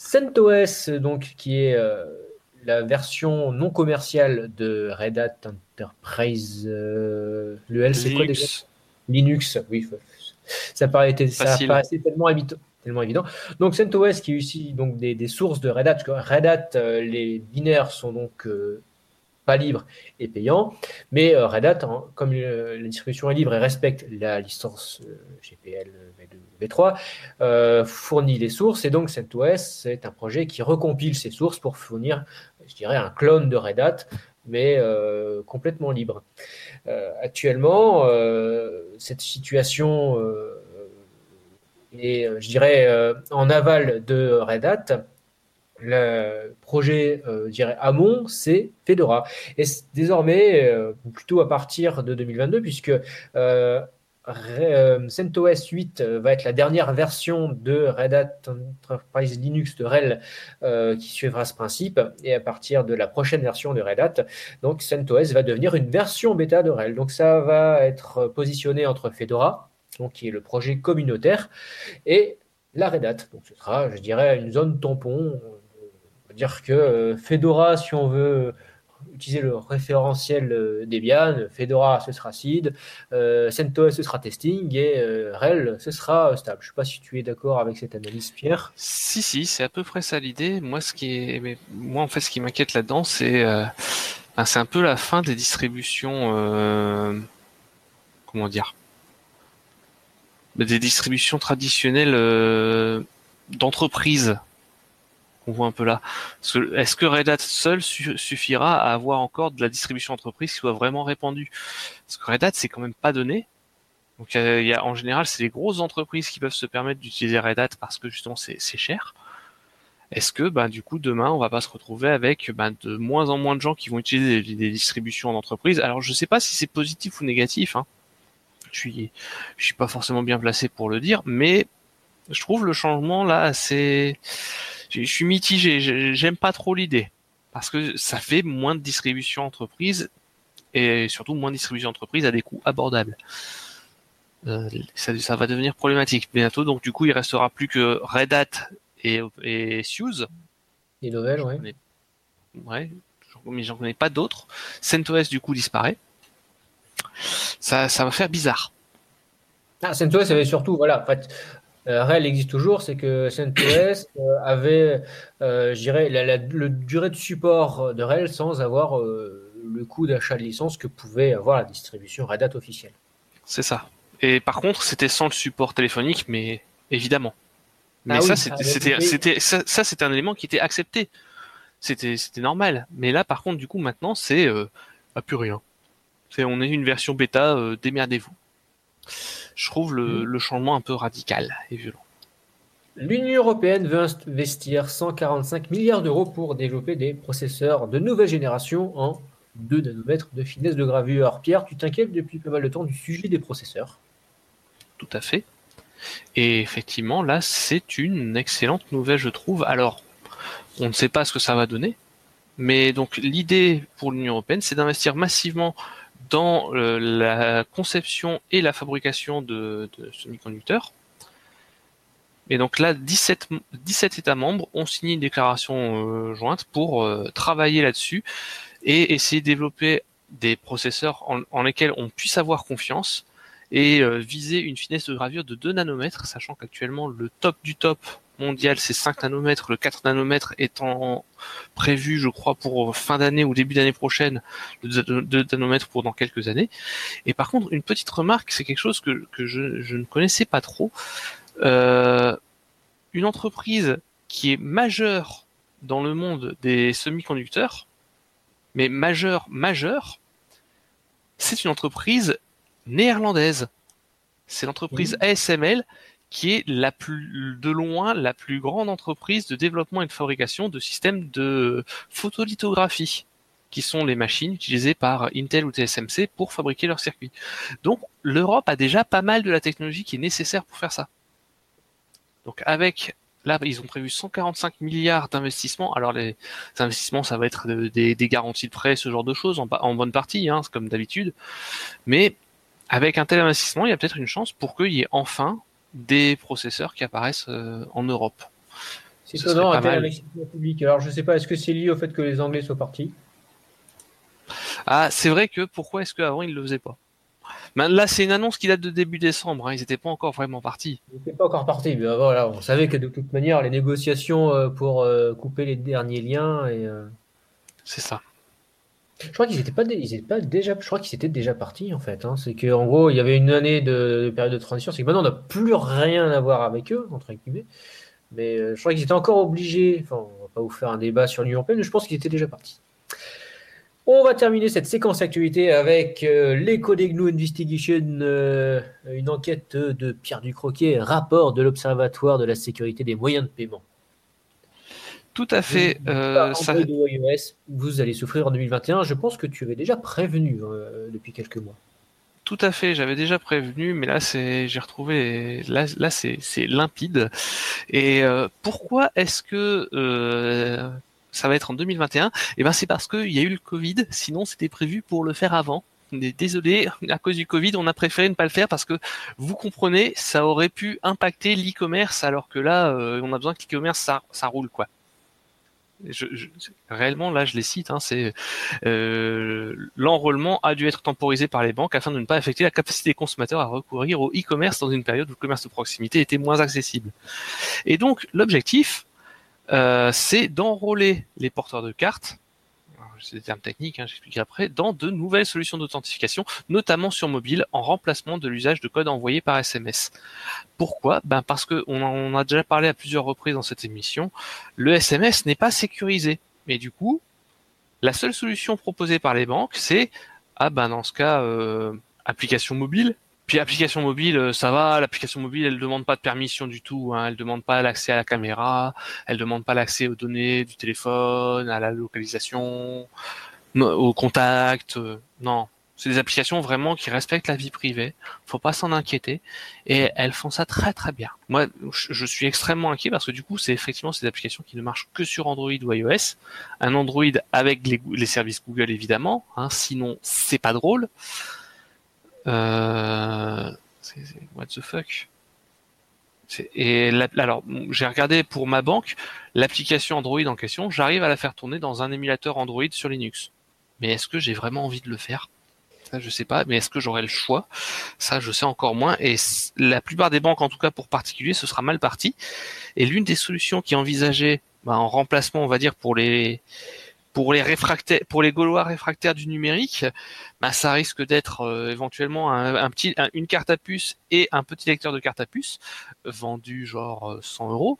CentOS, donc, qui est euh, la version non commerciale de Red Hat Enterprise. euh, le L, c'est quoi déjà? Linux. Oui. Ça paraissait, ça paraissait tellement évident. Tellement évident. Donc CentOS qui est ici donc des, des sources de Red Hat. Red Hat, euh, les binaires sont donc pas libres et payants, mais Red Hat, hein, comme la distribution est libre et respecte la licence GPL V2, V3, euh, fournit les sources et donc CentOS c'est un projet qui recompile ces sources pour fournir, je dirais, un clone de Red Hat, mais euh, complètement libre. Euh, actuellement, cette situation est, je dirais, en aval de Red Hat. Le projet, je dirais, Amon, c'est Fedora. Et désormais, plutôt à partir de 2022, puisque CentOS 8 euh, va être la dernière version de Red Hat Enterprise Linux de RHEL euh, qui suivra ce principe. Et à partir de la prochaine version de Red Hat, donc CentOS va devenir une version bêta de RHEL. Donc ça va être positionné entre Fedora, qui est le projet communautaire, et la Red Hat. Donc ce sera, je dirais, une zone tampon. On va dire que euh, Fedora, si on veut utiliser le référentiel euh, Debian, Fedora ce sera SID, euh, CentOS ce sera testing et euh, RHEL ce sera euh, stable. Je ne sais pas si tu es d'accord avec cette analyse, Pierre. Si, si, c'est à peu près ça l'idée. Moi, ce qui mais moi, en fait, ce qui m'inquiète là-dedans, c'est, euh, ben, c'est un peu la fin des distributions, comment dire, des distributions traditionnelles d'entreprise qu'on voit un peu là. Est-ce que Red Hat seul su- suffira à avoir encore de la distribution entreprise qui soit vraiment répandue? Parce que Red Hat, c'est quand même pas donné. Donc, euh, en général, c'est les grosses entreprises qui peuvent se permettre d'utiliser Red Hat parce que justement, c'est cher. Est-ce que, ben, du coup, demain, on va pas se retrouver avec ben, de moins en moins de gens qui vont utiliser des, des distributions d'entreprise Alors, je sais pas si c'est positif ou négatif. Hein. Je suis, suis pas forcément bien placé pour le dire, mais je trouve le changement là assez. Je suis mitigé. j'ai- J'aime pas trop l'idée parce que ça fait moins de distribution entreprise et surtout moins de distribution entreprise à des coûts abordables. Euh, ça, ça va devenir problématique bientôt. Donc du coup, il restera plus que Red Hat et, et Suze. Les nouvelles, ouais. Mais- Ouais, j'en- mais j'en connais pas d'autres. CentOS du coup disparaît. Ça, ça va faire bizarre. Ah, CentOS avait surtout, voilà, en fait, euh, RHEL existe toujours, c'est que CentOS euh, avait, euh, je dirais, la, la- le durée de support de RHEL sans avoir euh, le coût d'achat de licence que pouvait avoir la distribution Red Hat officielle. C'est ça. Et par contre, c'était sans le support téléphonique, mais évidemment. Mais Ah ça, oui, c'était, avec c'était, les- c'était, ça, ça, c'était un élément qui était accepté. C'était, normal. Mais là, par contre, du coup, maintenant, c'est euh, ah, plus rien. On est une version bêta, démerdez-vous. Je trouve le, Mm. le changement un peu radical et violent. L'Union européenne veut investir 145 milliards d'euros pour développer des processeurs de nouvelle génération en 2 nanomètres de finesse de gravure. Pierre, tu t'inquiètes depuis pas mal de temps du sujet des processeurs? Tout à fait. Et effectivement, là, c'est une excellente nouvelle, je trouve. Alors, on ne sait pas ce que ça va donner, mais donc l'idée pour l'Union européenne, c'est d'investir massivement dans euh, la conception et la fabrication de, semi-conducteurs. Et donc là, 17, m- 17 États membres ont signé une déclaration euh, jointe pour euh, travailler là-dessus et essayer de développer des processeurs en, lesquels on puisse avoir confiance et viser une finesse de gravure de 2 nanomètres, sachant qu'actuellement le top du top mondial c'est 5 nanomètres, le 4 nanomètres étant prévu je crois pour fin d'année ou début d'année prochaine, le 2 nanomètres pour dans quelques années. Et par contre une petite remarque, c'est quelque chose que, que je, je ne connaissais pas trop. Euh, une entreprise qui est majeure dans le monde des semi-conducteurs, mais majeure, majeure, c'est une entreprise néerlandaise. C'est l'entreprise ASML qui est la plus, de loin la plus grande entreprise de développement et de fabrication de systèmes de photolithographie, qui sont les machines utilisées par Intel ou TSMC pour fabriquer leurs circuits. Donc l'Europe a déjà pas mal de la technologie qui est nécessaire pour faire ça. Donc avec Là, ils ont prévu 145 milliards d'investissements. Alors, les investissements, ça va être de- des, garanties de prêt, ce genre de choses, en, en bonne partie, hein, comme d'habitude. Mais avec un tel investissement, il y a peut-être une chance pour qu'il y ait enfin des processeurs qui apparaissent euh, en Europe. C'est étonnant un public. Alors, je ne sais pas, est-ce que c'est lié au fait que les Anglais soient partis? Ah, c'est vrai que pourquoi est-ce qu'avant ils le faisaient pas? Ben, Là, c'est une annonce qui date de début décembre. hein, ils n'étaient pas encore vraiment partis. Ils n'étaient pas encore partis. Mais euh, voilà, on savait que de toute manière, les négociations euh, pour couper les derniers liens et. C'est ça. Je crois qu'ils étaient pas déjà, je crois qu'ils étaient déjà partis en fait. hein. C'est que en gros, il y avait une année de, de période de transition. C'est que maintenant, on n'a plus rien à voir avec eux entre guillemets. Mais euh, je crois qu'ils étaient encore obligés. Enfin, on va pas vous faire un débat sur l'Union européenne, mais je pense qu'ils étaient déjà partis. On va terminer cette séquence actualité avec euh, l'Eco des Investigation, euh, une enquête de Pierre Ducroquet, rapport de l'Observatoire de la sécurité des moyens de paiement. Tout à fait. Vous- euh, ça, iOS, vous allez souffrir en 2021. Je pense que tu avais déjà prévenu euh, depuis quelques mois. Tout à fait, j'avais déjà prévenu, mais là c'est, j'ai retrouvé, là, là c'est, limpide. Et euh, pourquoi est-ce que ça va être en 2021 Eh ben c'est parce qu'il y a eu le Covid. Sinon c'était prévu pour le faire avant. Désolé, à cause du Covid, on a préféré ne pas le faire parce que vous comprenez, ça aurait pu impacter l'e-commerce, alors que là, euh, on a besoin que l'e-commerce ça, ça roule quoi. Réellement, là, je les cite. Hein, c'est euh, l'enrôlement a dû être temporisé par les banques afin de ne pas affecter la capacité des consommateurs à recourir au e-commerce dans une période où le commerce de proximité était moins accessible. Et donc, l'objectif, euh, c'est d'enrôler les porteurs de cartes. C'est des termes techniques, hein, j'expliquerai après, dans de nouvelles solutions d'authentification, notamment sur mobile, en remplacement de l'usage de codes envoyés par SMS. Pourquoi? Ben parce que on en on a déjà parlé à plusieurs reprises dans cette émission. Le SMS n'est pas sécurisé, mais du coup, la seule solution proposée par les banques, c'est ah ben dans ce cas, euh, application mobile. Puis application mobile, euh, ça va. L'application mobile, elle demande pas de permission du tout. Hein, elle demande pas l'accès à la caméra. Elle demande pas l'accès aux données du téléphone, à la localisation, no- au contact. euh, non, c'est des applications vraiment qui respectent la vie privée. Faut pas s'en inquiéter. Et elles font ça très très bien. Moi, je suis extrêmement inquiet parce que du coup, c'est effectivement ces applications qui ne marchent que sur Android ou iOS. Un Android avec les, les services Google évidemment. Hein, sinon, c'est pas drôle. Euh, what the fuck? Et alors, j'ai regardé pour ma banque l'application Android en question. J'arrive à la faire tourner dans un émulateur Android sur Linux. Mais est-ce que j'ai vraiment envie de le faire? Ça, je sais pas. Mais est-ce que j'aurai le choix? Ça, je sais encore moins. Et la plupart des banques, en tout cas pour particuliers, ce sera mal parti. Et l'une des solutions qui est envisagée bah, en remplacement, on va dire, pour les pour les réfractaires, Gaulois réfractaires du numérique, bah, ça risque d'être euh, éventuellement une carte à puce et un petit lecteur de carte à puce vendu genre euh, 100 euros,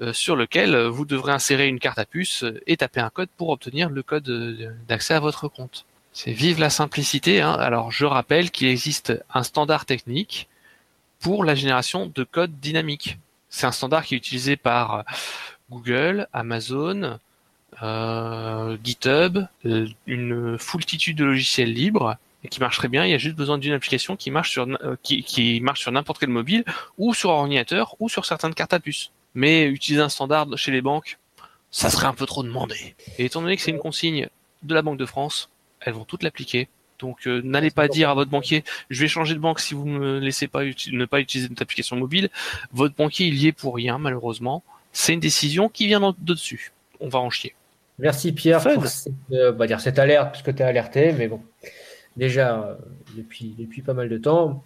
euh, sur lequel euh, vous devrez insérer une carte à puce euh, et taper un code pour obtenir le code euh, d'accès à votre compte. C'est vive la simplicité. Hein. Alors je rappelle qu'il existe un standard technique pour la génération de code dynamique. C'est un standard qui est utilisé par euh, Google, Amazon, euh, GitHub, euh, une foultitude de logiciels libres et qui marche très bien. Il y a juste besoin d'une application qui marche sur euh, qui, qui marche sur n'importe quel mobile ou sur ordinateur ou sur certaines cartes à puce. Mais utiliser un standard chez les banques, ça serait un peu trop demandé. Et étant donné que c'est une consigne de la Banque de France, elles vont toutes l'appliquer. Donc euh, n'allez pas dire à votre banquier je vais changer de banque si vous me laissez pas ne pas utiliser notre application mobile. Votre banquier il y est pour rien malheureusement. C'est une décision qui vient de dessus. On va en chier. Merci Pierre Fun. pour cette, euh, va dire cette alerte, puisque tu es alerté, mais bon, déjà euh, depuis, depuis pas mal de temps.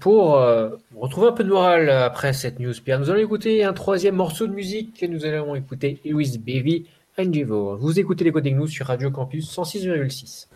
Pour euh, retrouver un peu de morale après cette news, Pierre, nous allons écouter un troisième morceau de musique que nous allons écouter Iris Baby and Jivo. Vous écoutez les Coding News sur Radio Campus 106,6.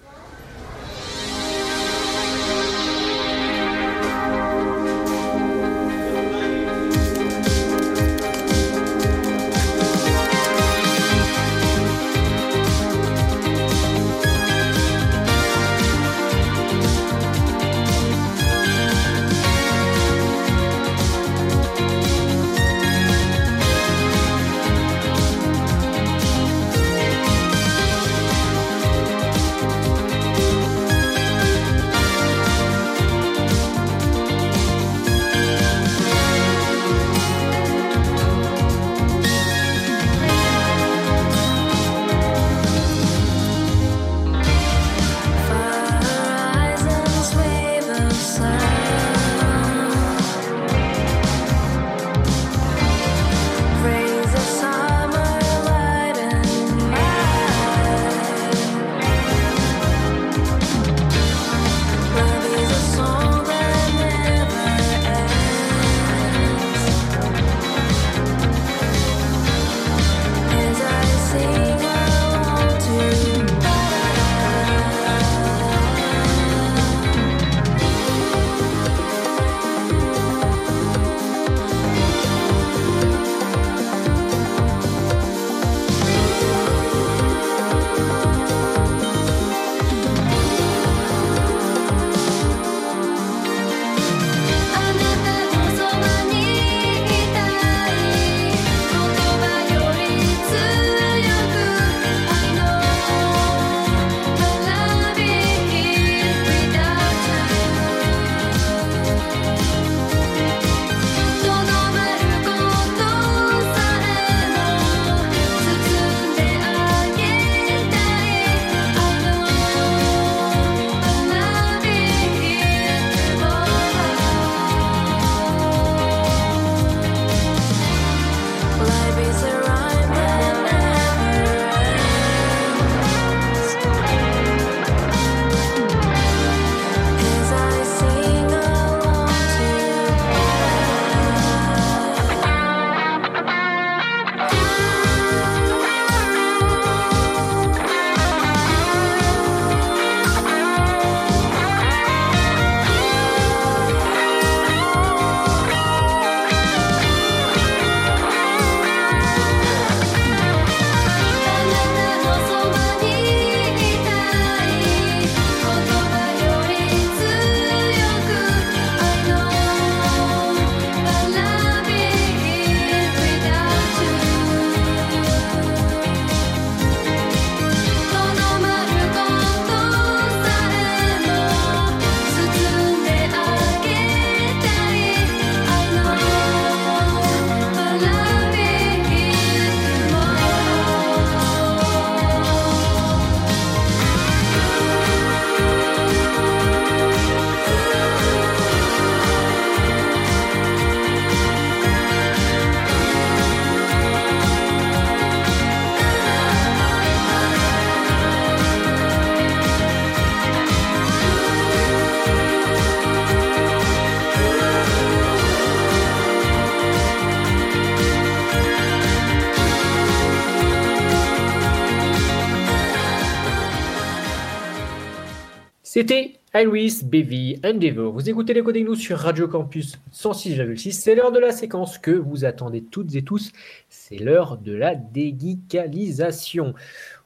C'était Iris, Bevy, Endeavor. Vous écoutez les Coding News sur Radio Campus 106,6. C'est l'heure de la séquence que vous attendez toutes et tous. C'est l'heure de la déguicalisation.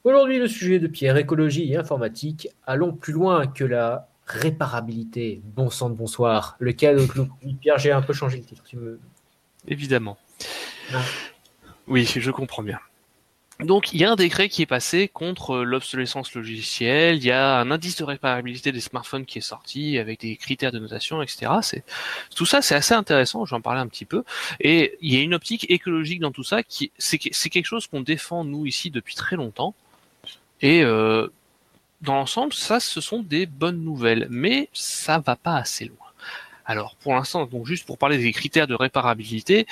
Aujourd'hui, le sujet de Pierre, écologie et informatique. Allons plus loin que la réparabilité. Bon sang de bonsoir. Le cas de Clou. Pierre, j'ai un peu changé le titre. Tu me... Évidemment. Ah. Oui, je comprends bien. Donc, il y a un décret qui est passé contre euh, l'obsolescence logicielle. Il y a un indice de réparabilité des smartphones qui est sorti avec des critères de notation, etc. C'est tout ça, c'est assez intéressant. J'en parlais un petit peu. Et il y a une optique écologique dans tout ça qui c'est c'est quelque chose qu'on défend nous ici depuis très longtemps. Et euh, dans l'ensemble, ça, ce sont des bonnes nouvelles, mais ça va pas assez loin. Alors, pour l'instant, donc juste pour parler des critères de réparabilité,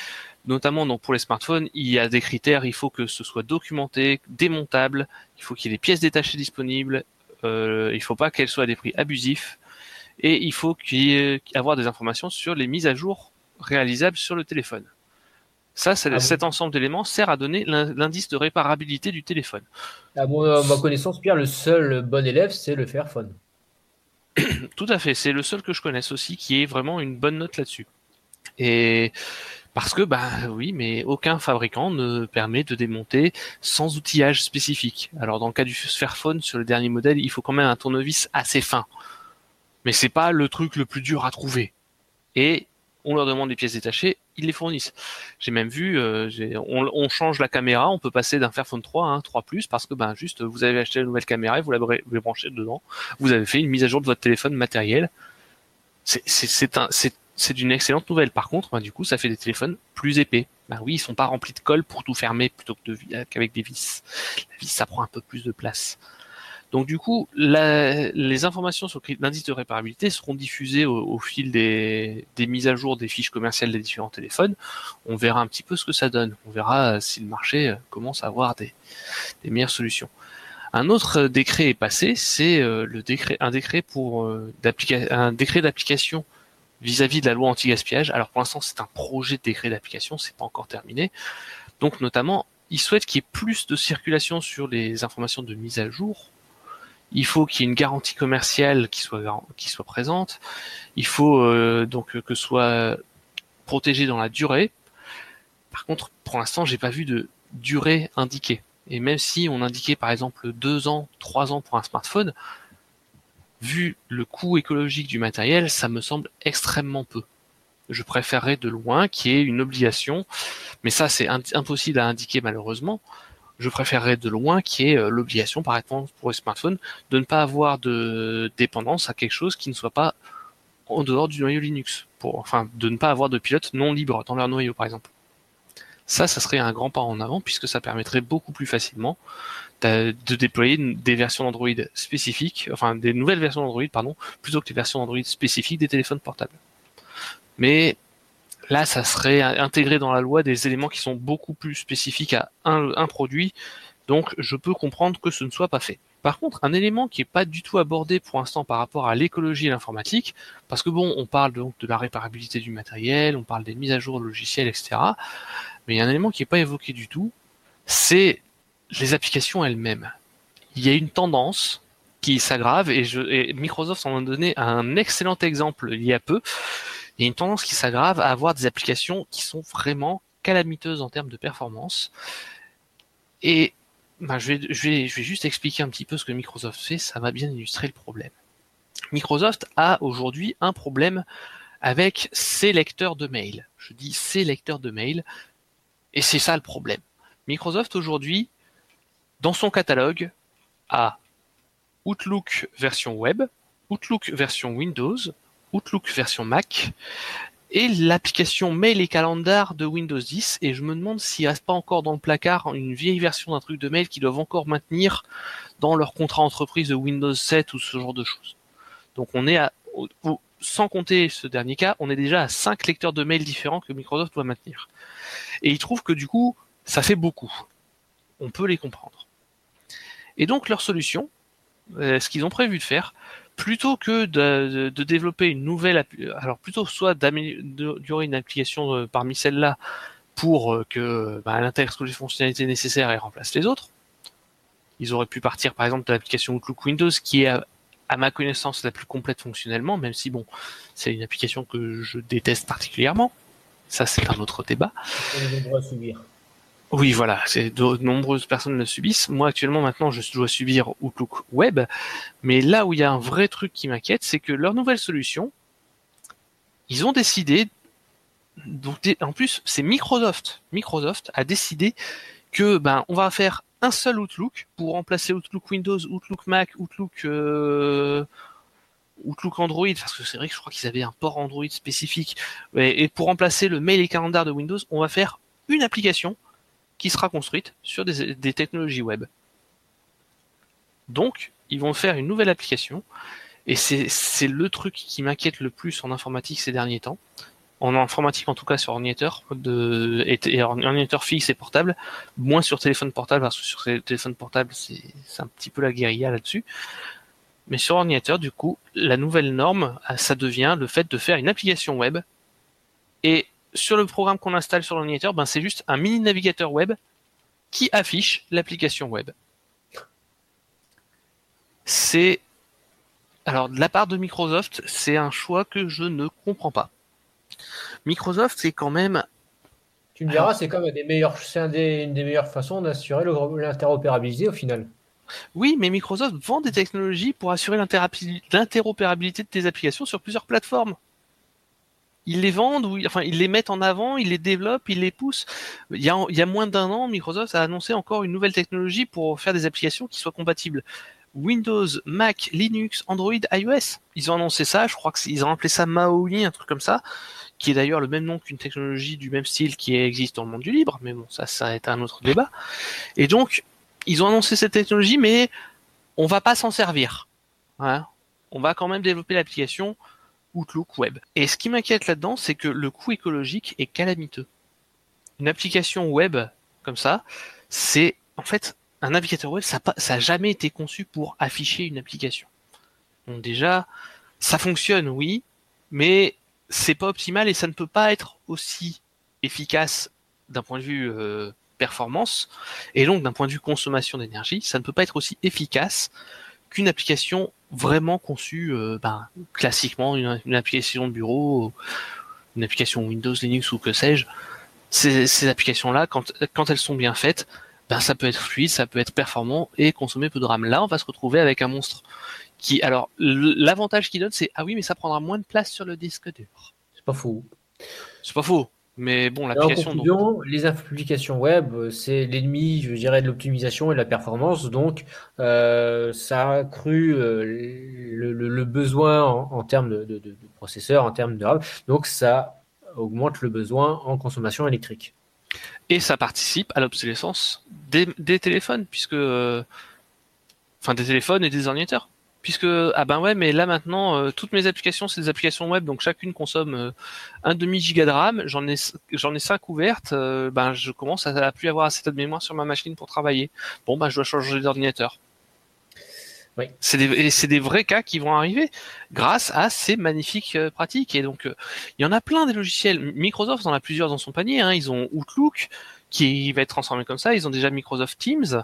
notamment donc pour les smartphones, il y a des critères, il faut que ce soit documenté, démontable, il faut qu'il y ait des pièces détachées disponibles, euh, il faut pas qu'elles soient à des prix abusifs, et il faut qu'il y ait avoir des informations sur les mises à jour réalisables sur le téléphone. Ça, c'est- Ah cet ensemble d'éléments sert à donner l'in- l'indice de réparabilité du téléphone. À mon- à ma connaissance, Pierre, le seul bon élève, c'est le Fairphone. Tout à fait, c'est le seul que je connaisse aussi qui ait vraiment une bonne note là-dessus. Et parce que bah oui, mais aucun fabricant ne permet de démonter sans outillage spécifique. Alors dans le cas du Fairphone sur le dernier modèle, il faut quand même un tournevis assez fin. Mais c'est pas le truc le plus dur à trouver. Et on leur demande des pièces détachées, ils les fournissent. J'ai même vu, euh, on, change la caméra, on peut passer d'un Fairphone 3 à un 3 Plus parce que ben juste vous avez acheté la nouvelle caméra et vous la branchez dedans vous avez fait une mise à jour de votre téléphone matériel. C'est- un- d'une excellente nouvelle. Par contre, ben, du coup, ça fait des téléphones plus épais. Ben oui, ils sont pas remplis de colle pour tout fermer plutôt qu'avec des vis. La vis, ça prend un peu plus de place. Donc du coup, les informations sur l'indice de réparabilité seront diffusées au, fil des, mises à jour des fiches commerciales des différents téléphones. On verra un petit peu ce que ça donne. On verra euh, si le marché euh, commence à avoir des, meilleures solutions. Un autre euh, décret est passé, c'est le décret, un décret d'application vis-à-vis de la loi anti-gaspillage. Alors pour l'instant, c'est un projet de décret d'application, c'est pas encore terminé. Donc notamment, il souhaite qu'il y ait plus de circulation sur les informations de mise à jour. Il faut qu'il y ait une garantie commerciale qui soit présente. Il faut euh, donc que ce soit protégé dans la durée. Par contre, pour l'instant, j'ai pas vu de durée indiquée. Et même si on indiquait par exemple deux ans, trois ans pour un smartphone, vu le coût écologique du matériel, ça me semble extrêmement peu. Je préférerais de loin qu'il y ait une obligation, mais ça c'est impossible à indiquer malheureusement. Je préférerais de loin qu'il y ait euh, l'obligation, par exemple pour les smartphones, de ne pas avoir de dépendance à quelque chose qui ne soit pas en dehors du noyau Linux. Pour, enfin, de ne pas avoir de pilotes non libres dans leur noyau, par exemple. Ça, ça serait un grand pas en avant puisque ça permettrait beaucoup plus facilement de, de déployer des versions d'Android spécifiques, enfin des nouvelles versions d'Android, pardon, plutôt que des versions d'Android spécifiques des téléphones portables. Mais là, ça serait intégré dans la loi des éléments qui sont beaucoup plus spécifiques à un, produit, donc je peux comprendre que ce ne soit pas fait. Par contre, un élément qui est pas du tout abordé pour l'instant par rapport à l'écologie et l'informatique, parce que bon, on parle donc de la réparabilité du matériel, on parle des mises à jour logicielles, etc. Mais il y a un élément qui n'est pas évoqué du tout, c'est les applications elles-mêmes. Il y a une tendance qui s'aggrave et, et Microsoft en a donné un excellent exemple il y a peu. Il y a une tendance qui s'aggrave à avoir des applications qui sont vraiment calamiteuses en termes de performance. Et ben, je, vais, je, vais, juste expliquer un petit peu ce que Microsoft fait, ça va bien illustrer le problème. Microsoft a aujourd'hui un problème avec ses lecteurs de mail. Je dis ses lecteurs de mail, et c'est ça le problème. Microsoft aujourd'hui, dans son catalogue, a Outlook version web, Outlook version Windows, Outlook version Mac, et l'application Mail et Calendar de Windows 10. Et je me demande s'il reste pas encore dans le placard une vieille version d'un truc de mail qu'ils doivent encore maintenir dans leur contrat entreprise de Windows 7 ou ce genre de choses. Donc on est à, sans compter ce dernier cas, on est déjà à 5 lecteurs de mail différents que Microsoft doit maintenir. Et ils trouvent que du coup, ça fait beaucoup. On peut les comprendre. Et donc leur solution, euh, ce qu'ils ont prévu de faire, plutôt que de, développer une nouvelle, alors plutôt soit d'améliorer une application euh, parmi celles-là pour euh, que bah, elle intègre toutes les fonctionnalités nécessaires et remplace les autres. Ils auraient pu partir par exemple de l'application Outlook Windows qui est à ma connaissance, la plus complète fonctionnellement, même si bon, c'est une application que je déteste particulièrement. Ça, c'est un autre débat est nombreux à subir. Oui, voilà, c'est de nombreuses personnes le subissent. Moi, actuellement, maintenant, je dois subir Outlook Web. Mais là où il y a un vrai truc qui m'inquiète, c'est que leur nouvelle solution, ils ont décidé, donc, en plus, c'est Microsoft. Microsoft a décidé que, ben, on va faire un seul Outlook pour remplacer Outlook Windows, Outlook Mac, Outlook, euh, Outlook Android, parce que c'est vrai que je crois qu'ils avaient un port Android spécifique. Et, et pour remplacer le mail et calendar de Windows, on va faire une application qui sera construite sur des, technologies web. Donc, ils vont faire une nouvelle application, et c'est le truc qui m'inquiète le plus en informatique ces derniers temps. En informatique, en tout cas sur ordinateur, de, et, et ordinateur fixe et portable, moins sur téléphone portable, parce que sur ces téléphones portables, c'est un petit peu la guérilla là-dessus. Mais sur ordinateur, du coup, la nouvelle norme, ah, ça devient le fait de faire une application web. Et sur le programme qu'on installe sur l'ordinateur, ben, c'est juste un mini navigateur web qui affiche l'application web. C'est alors de la part de Microsoft, c'est un choix que je ne comprends pas. Microsoft, c'est quand même Tu me diras, c'est quand même des meilleures, c'est un des- une des meilleures façons d'assurer l'interopérabilité au final. oui, mais Microsoft vend des technologies pour assurer l'interopérabilité de tes applications sur plusieurs plateformes. Ils les vendent, ou enfin ils les mettent en avant, ils les développent, ils les poussent. Il y a, moins d'un an, Microsoft a annoncé encore une nouvelle technologie pour faire des applications qui soient compatibles. Windows, Mac, Linux, Android, iOS. Ils ont annoncé ça, je crois qu'ils ont appelé ça Maui, un truc comme ça, qui est d'ailleurs le même nom qu'une technologie du même style qui existe dans le monde du libre, mais bon, ça, ça est un autre débat. Et donc, ils ont annoncé cette technologie, mais on va pas s'en servir. Hein. On va quand même développer l'application Outlook Web. Et ce qui m'inquiète là-dedans, c'est que le coût écologique est calamiteux. Une application web comme ça, c'est en fait un navigateur web, ça n'a jamais été conçu pour afficher une application. Donc déjà, ça fonctionne, oui, mais c'est pas optimal et ça ne peut pas être aussi efficace d'un point de vue euh, performance et donc d'un point de vue consommation d'énergie, ça ne peut pas être aussi efficace qu'une application vraiment conçue euh, ben, classiquement, une, une application de bureau, une application Windows, Linux ou que sais-je. Ces, ces applications-là, quand, quand elles sont bien faites, ben, ça peut être fluide, ça peut être performant et consommer peu de RAM. Là, on va se retrouver avec un monstre qui, alors, l'avantage qu'il donne, c'est ah oui, mais ça prendra moins de place sur le disque dur. C'est pas fou. C'est pas faux, mais bon, l'application. donc- les applications web, euh, c'est l'ennemi, je dirais, de l'optimisation et de la performance. Donc, euh, ça a accru euh, le, le- le besoin en, en termes de, de, de- de processeurs, en termes de RAM. Donc, ça augmente le besoin en consommation électrique. et ça participe à l'obsolescence des, des téléphones, puisque, euh, enfin, des téléphones et des ordinateurs. Puisque, ah ben ouais, mais là maintenant, euh, toutes mes applications, c'est des applications web, donc chacune consomme euh, un demi giga de RAM. J'en ai, j'en ai cinq ouvertes. euh, ben, je commence à, à plus avoir assez de mémoire sur ma machine pour travailler. Bon, ben, je dois changer d'ordinateur. Oui. C'est des, et c'est des vrais cas qui vont arriver grâce à ces magnifiques pratiques. Et donc, il y en a plein des logiciels. Microsoft en a plusieurs dans son panier. Hein. Ils ont Outlook qui va être transformé comme ça. Ils ont déjà Microsoft Teams.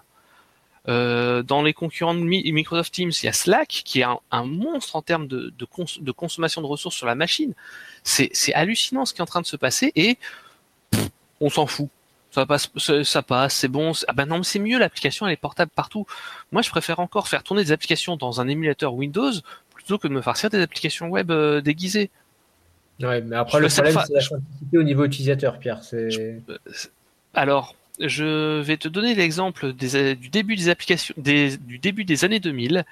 Euh, dans les concurrents de Mi- Microsoft Teams, il y a Slack qui est un, un monstre en termes de, de, cons- de consommation de ressources sur la machine. C'est hallucinant ce qui est en train de se passer et pff, on s'en fout. Ça passe, ça, ça passe, c'est bon. Ah ben non, mais c'est mieux, l'application elle est portable partout. Moi, je préfère encore faire tourner des applications dans un émulateur Windows plutôt que de me farcir des applications web euh, déguisées. Ouais, mais après, Je le problème, c'est la simplicité au niveau utilisateur, Pierre. C'est... Alors, je vais te donner l'exemple des- du début des années 2000.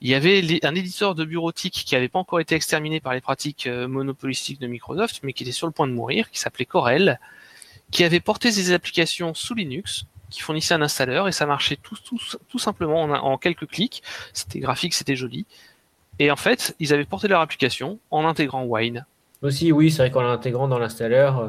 Il y avait un éditeur de bureautique qui n'avait pas encore été exterminé par les pratiques euh, monopolistiques de Microsoft, mais qui était sur le point de mourir, qui s'appelait Corel, qui avait porté ses applications sous Linux, qui fournissait un installeur et ça marchait tout, simplement en quelques clics. C'était graphique, c'était joli. Et en fait, ils avaient porté leur application en intégrant Wine. Aussi, oui, c'est vrai qu'en l'intégrant dans l'installeur, euh,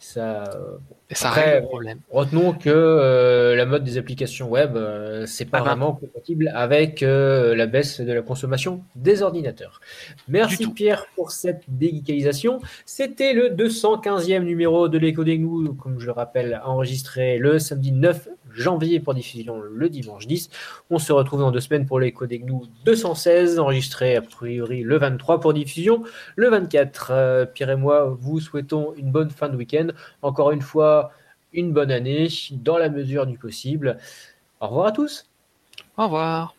ça. euh, Et ça Après, règle le problème. Retenons que euh, la mode des applications web, euh, c'est pas Ah ben. vraiment compatible avec euh, la baisse de la consommation des ordinateurs. Merci. Pierre pour cette déguicalisation. C'était le 215e numéro de l'écho des gnous, comme je le rappelle, enregistré le samedi 9 janvier pour diffusion le dimanche 10. On se retrouve dans deux semaines pour l'écho des gnous 216, enregistré a priori le 23 pour diffusion le 24. Euh, Pierre et moi vous souhaitons une bonne fin de week-end. Encore une fois, une bonne année dans la mesure du possible. Au revoir à tous. Au revoir.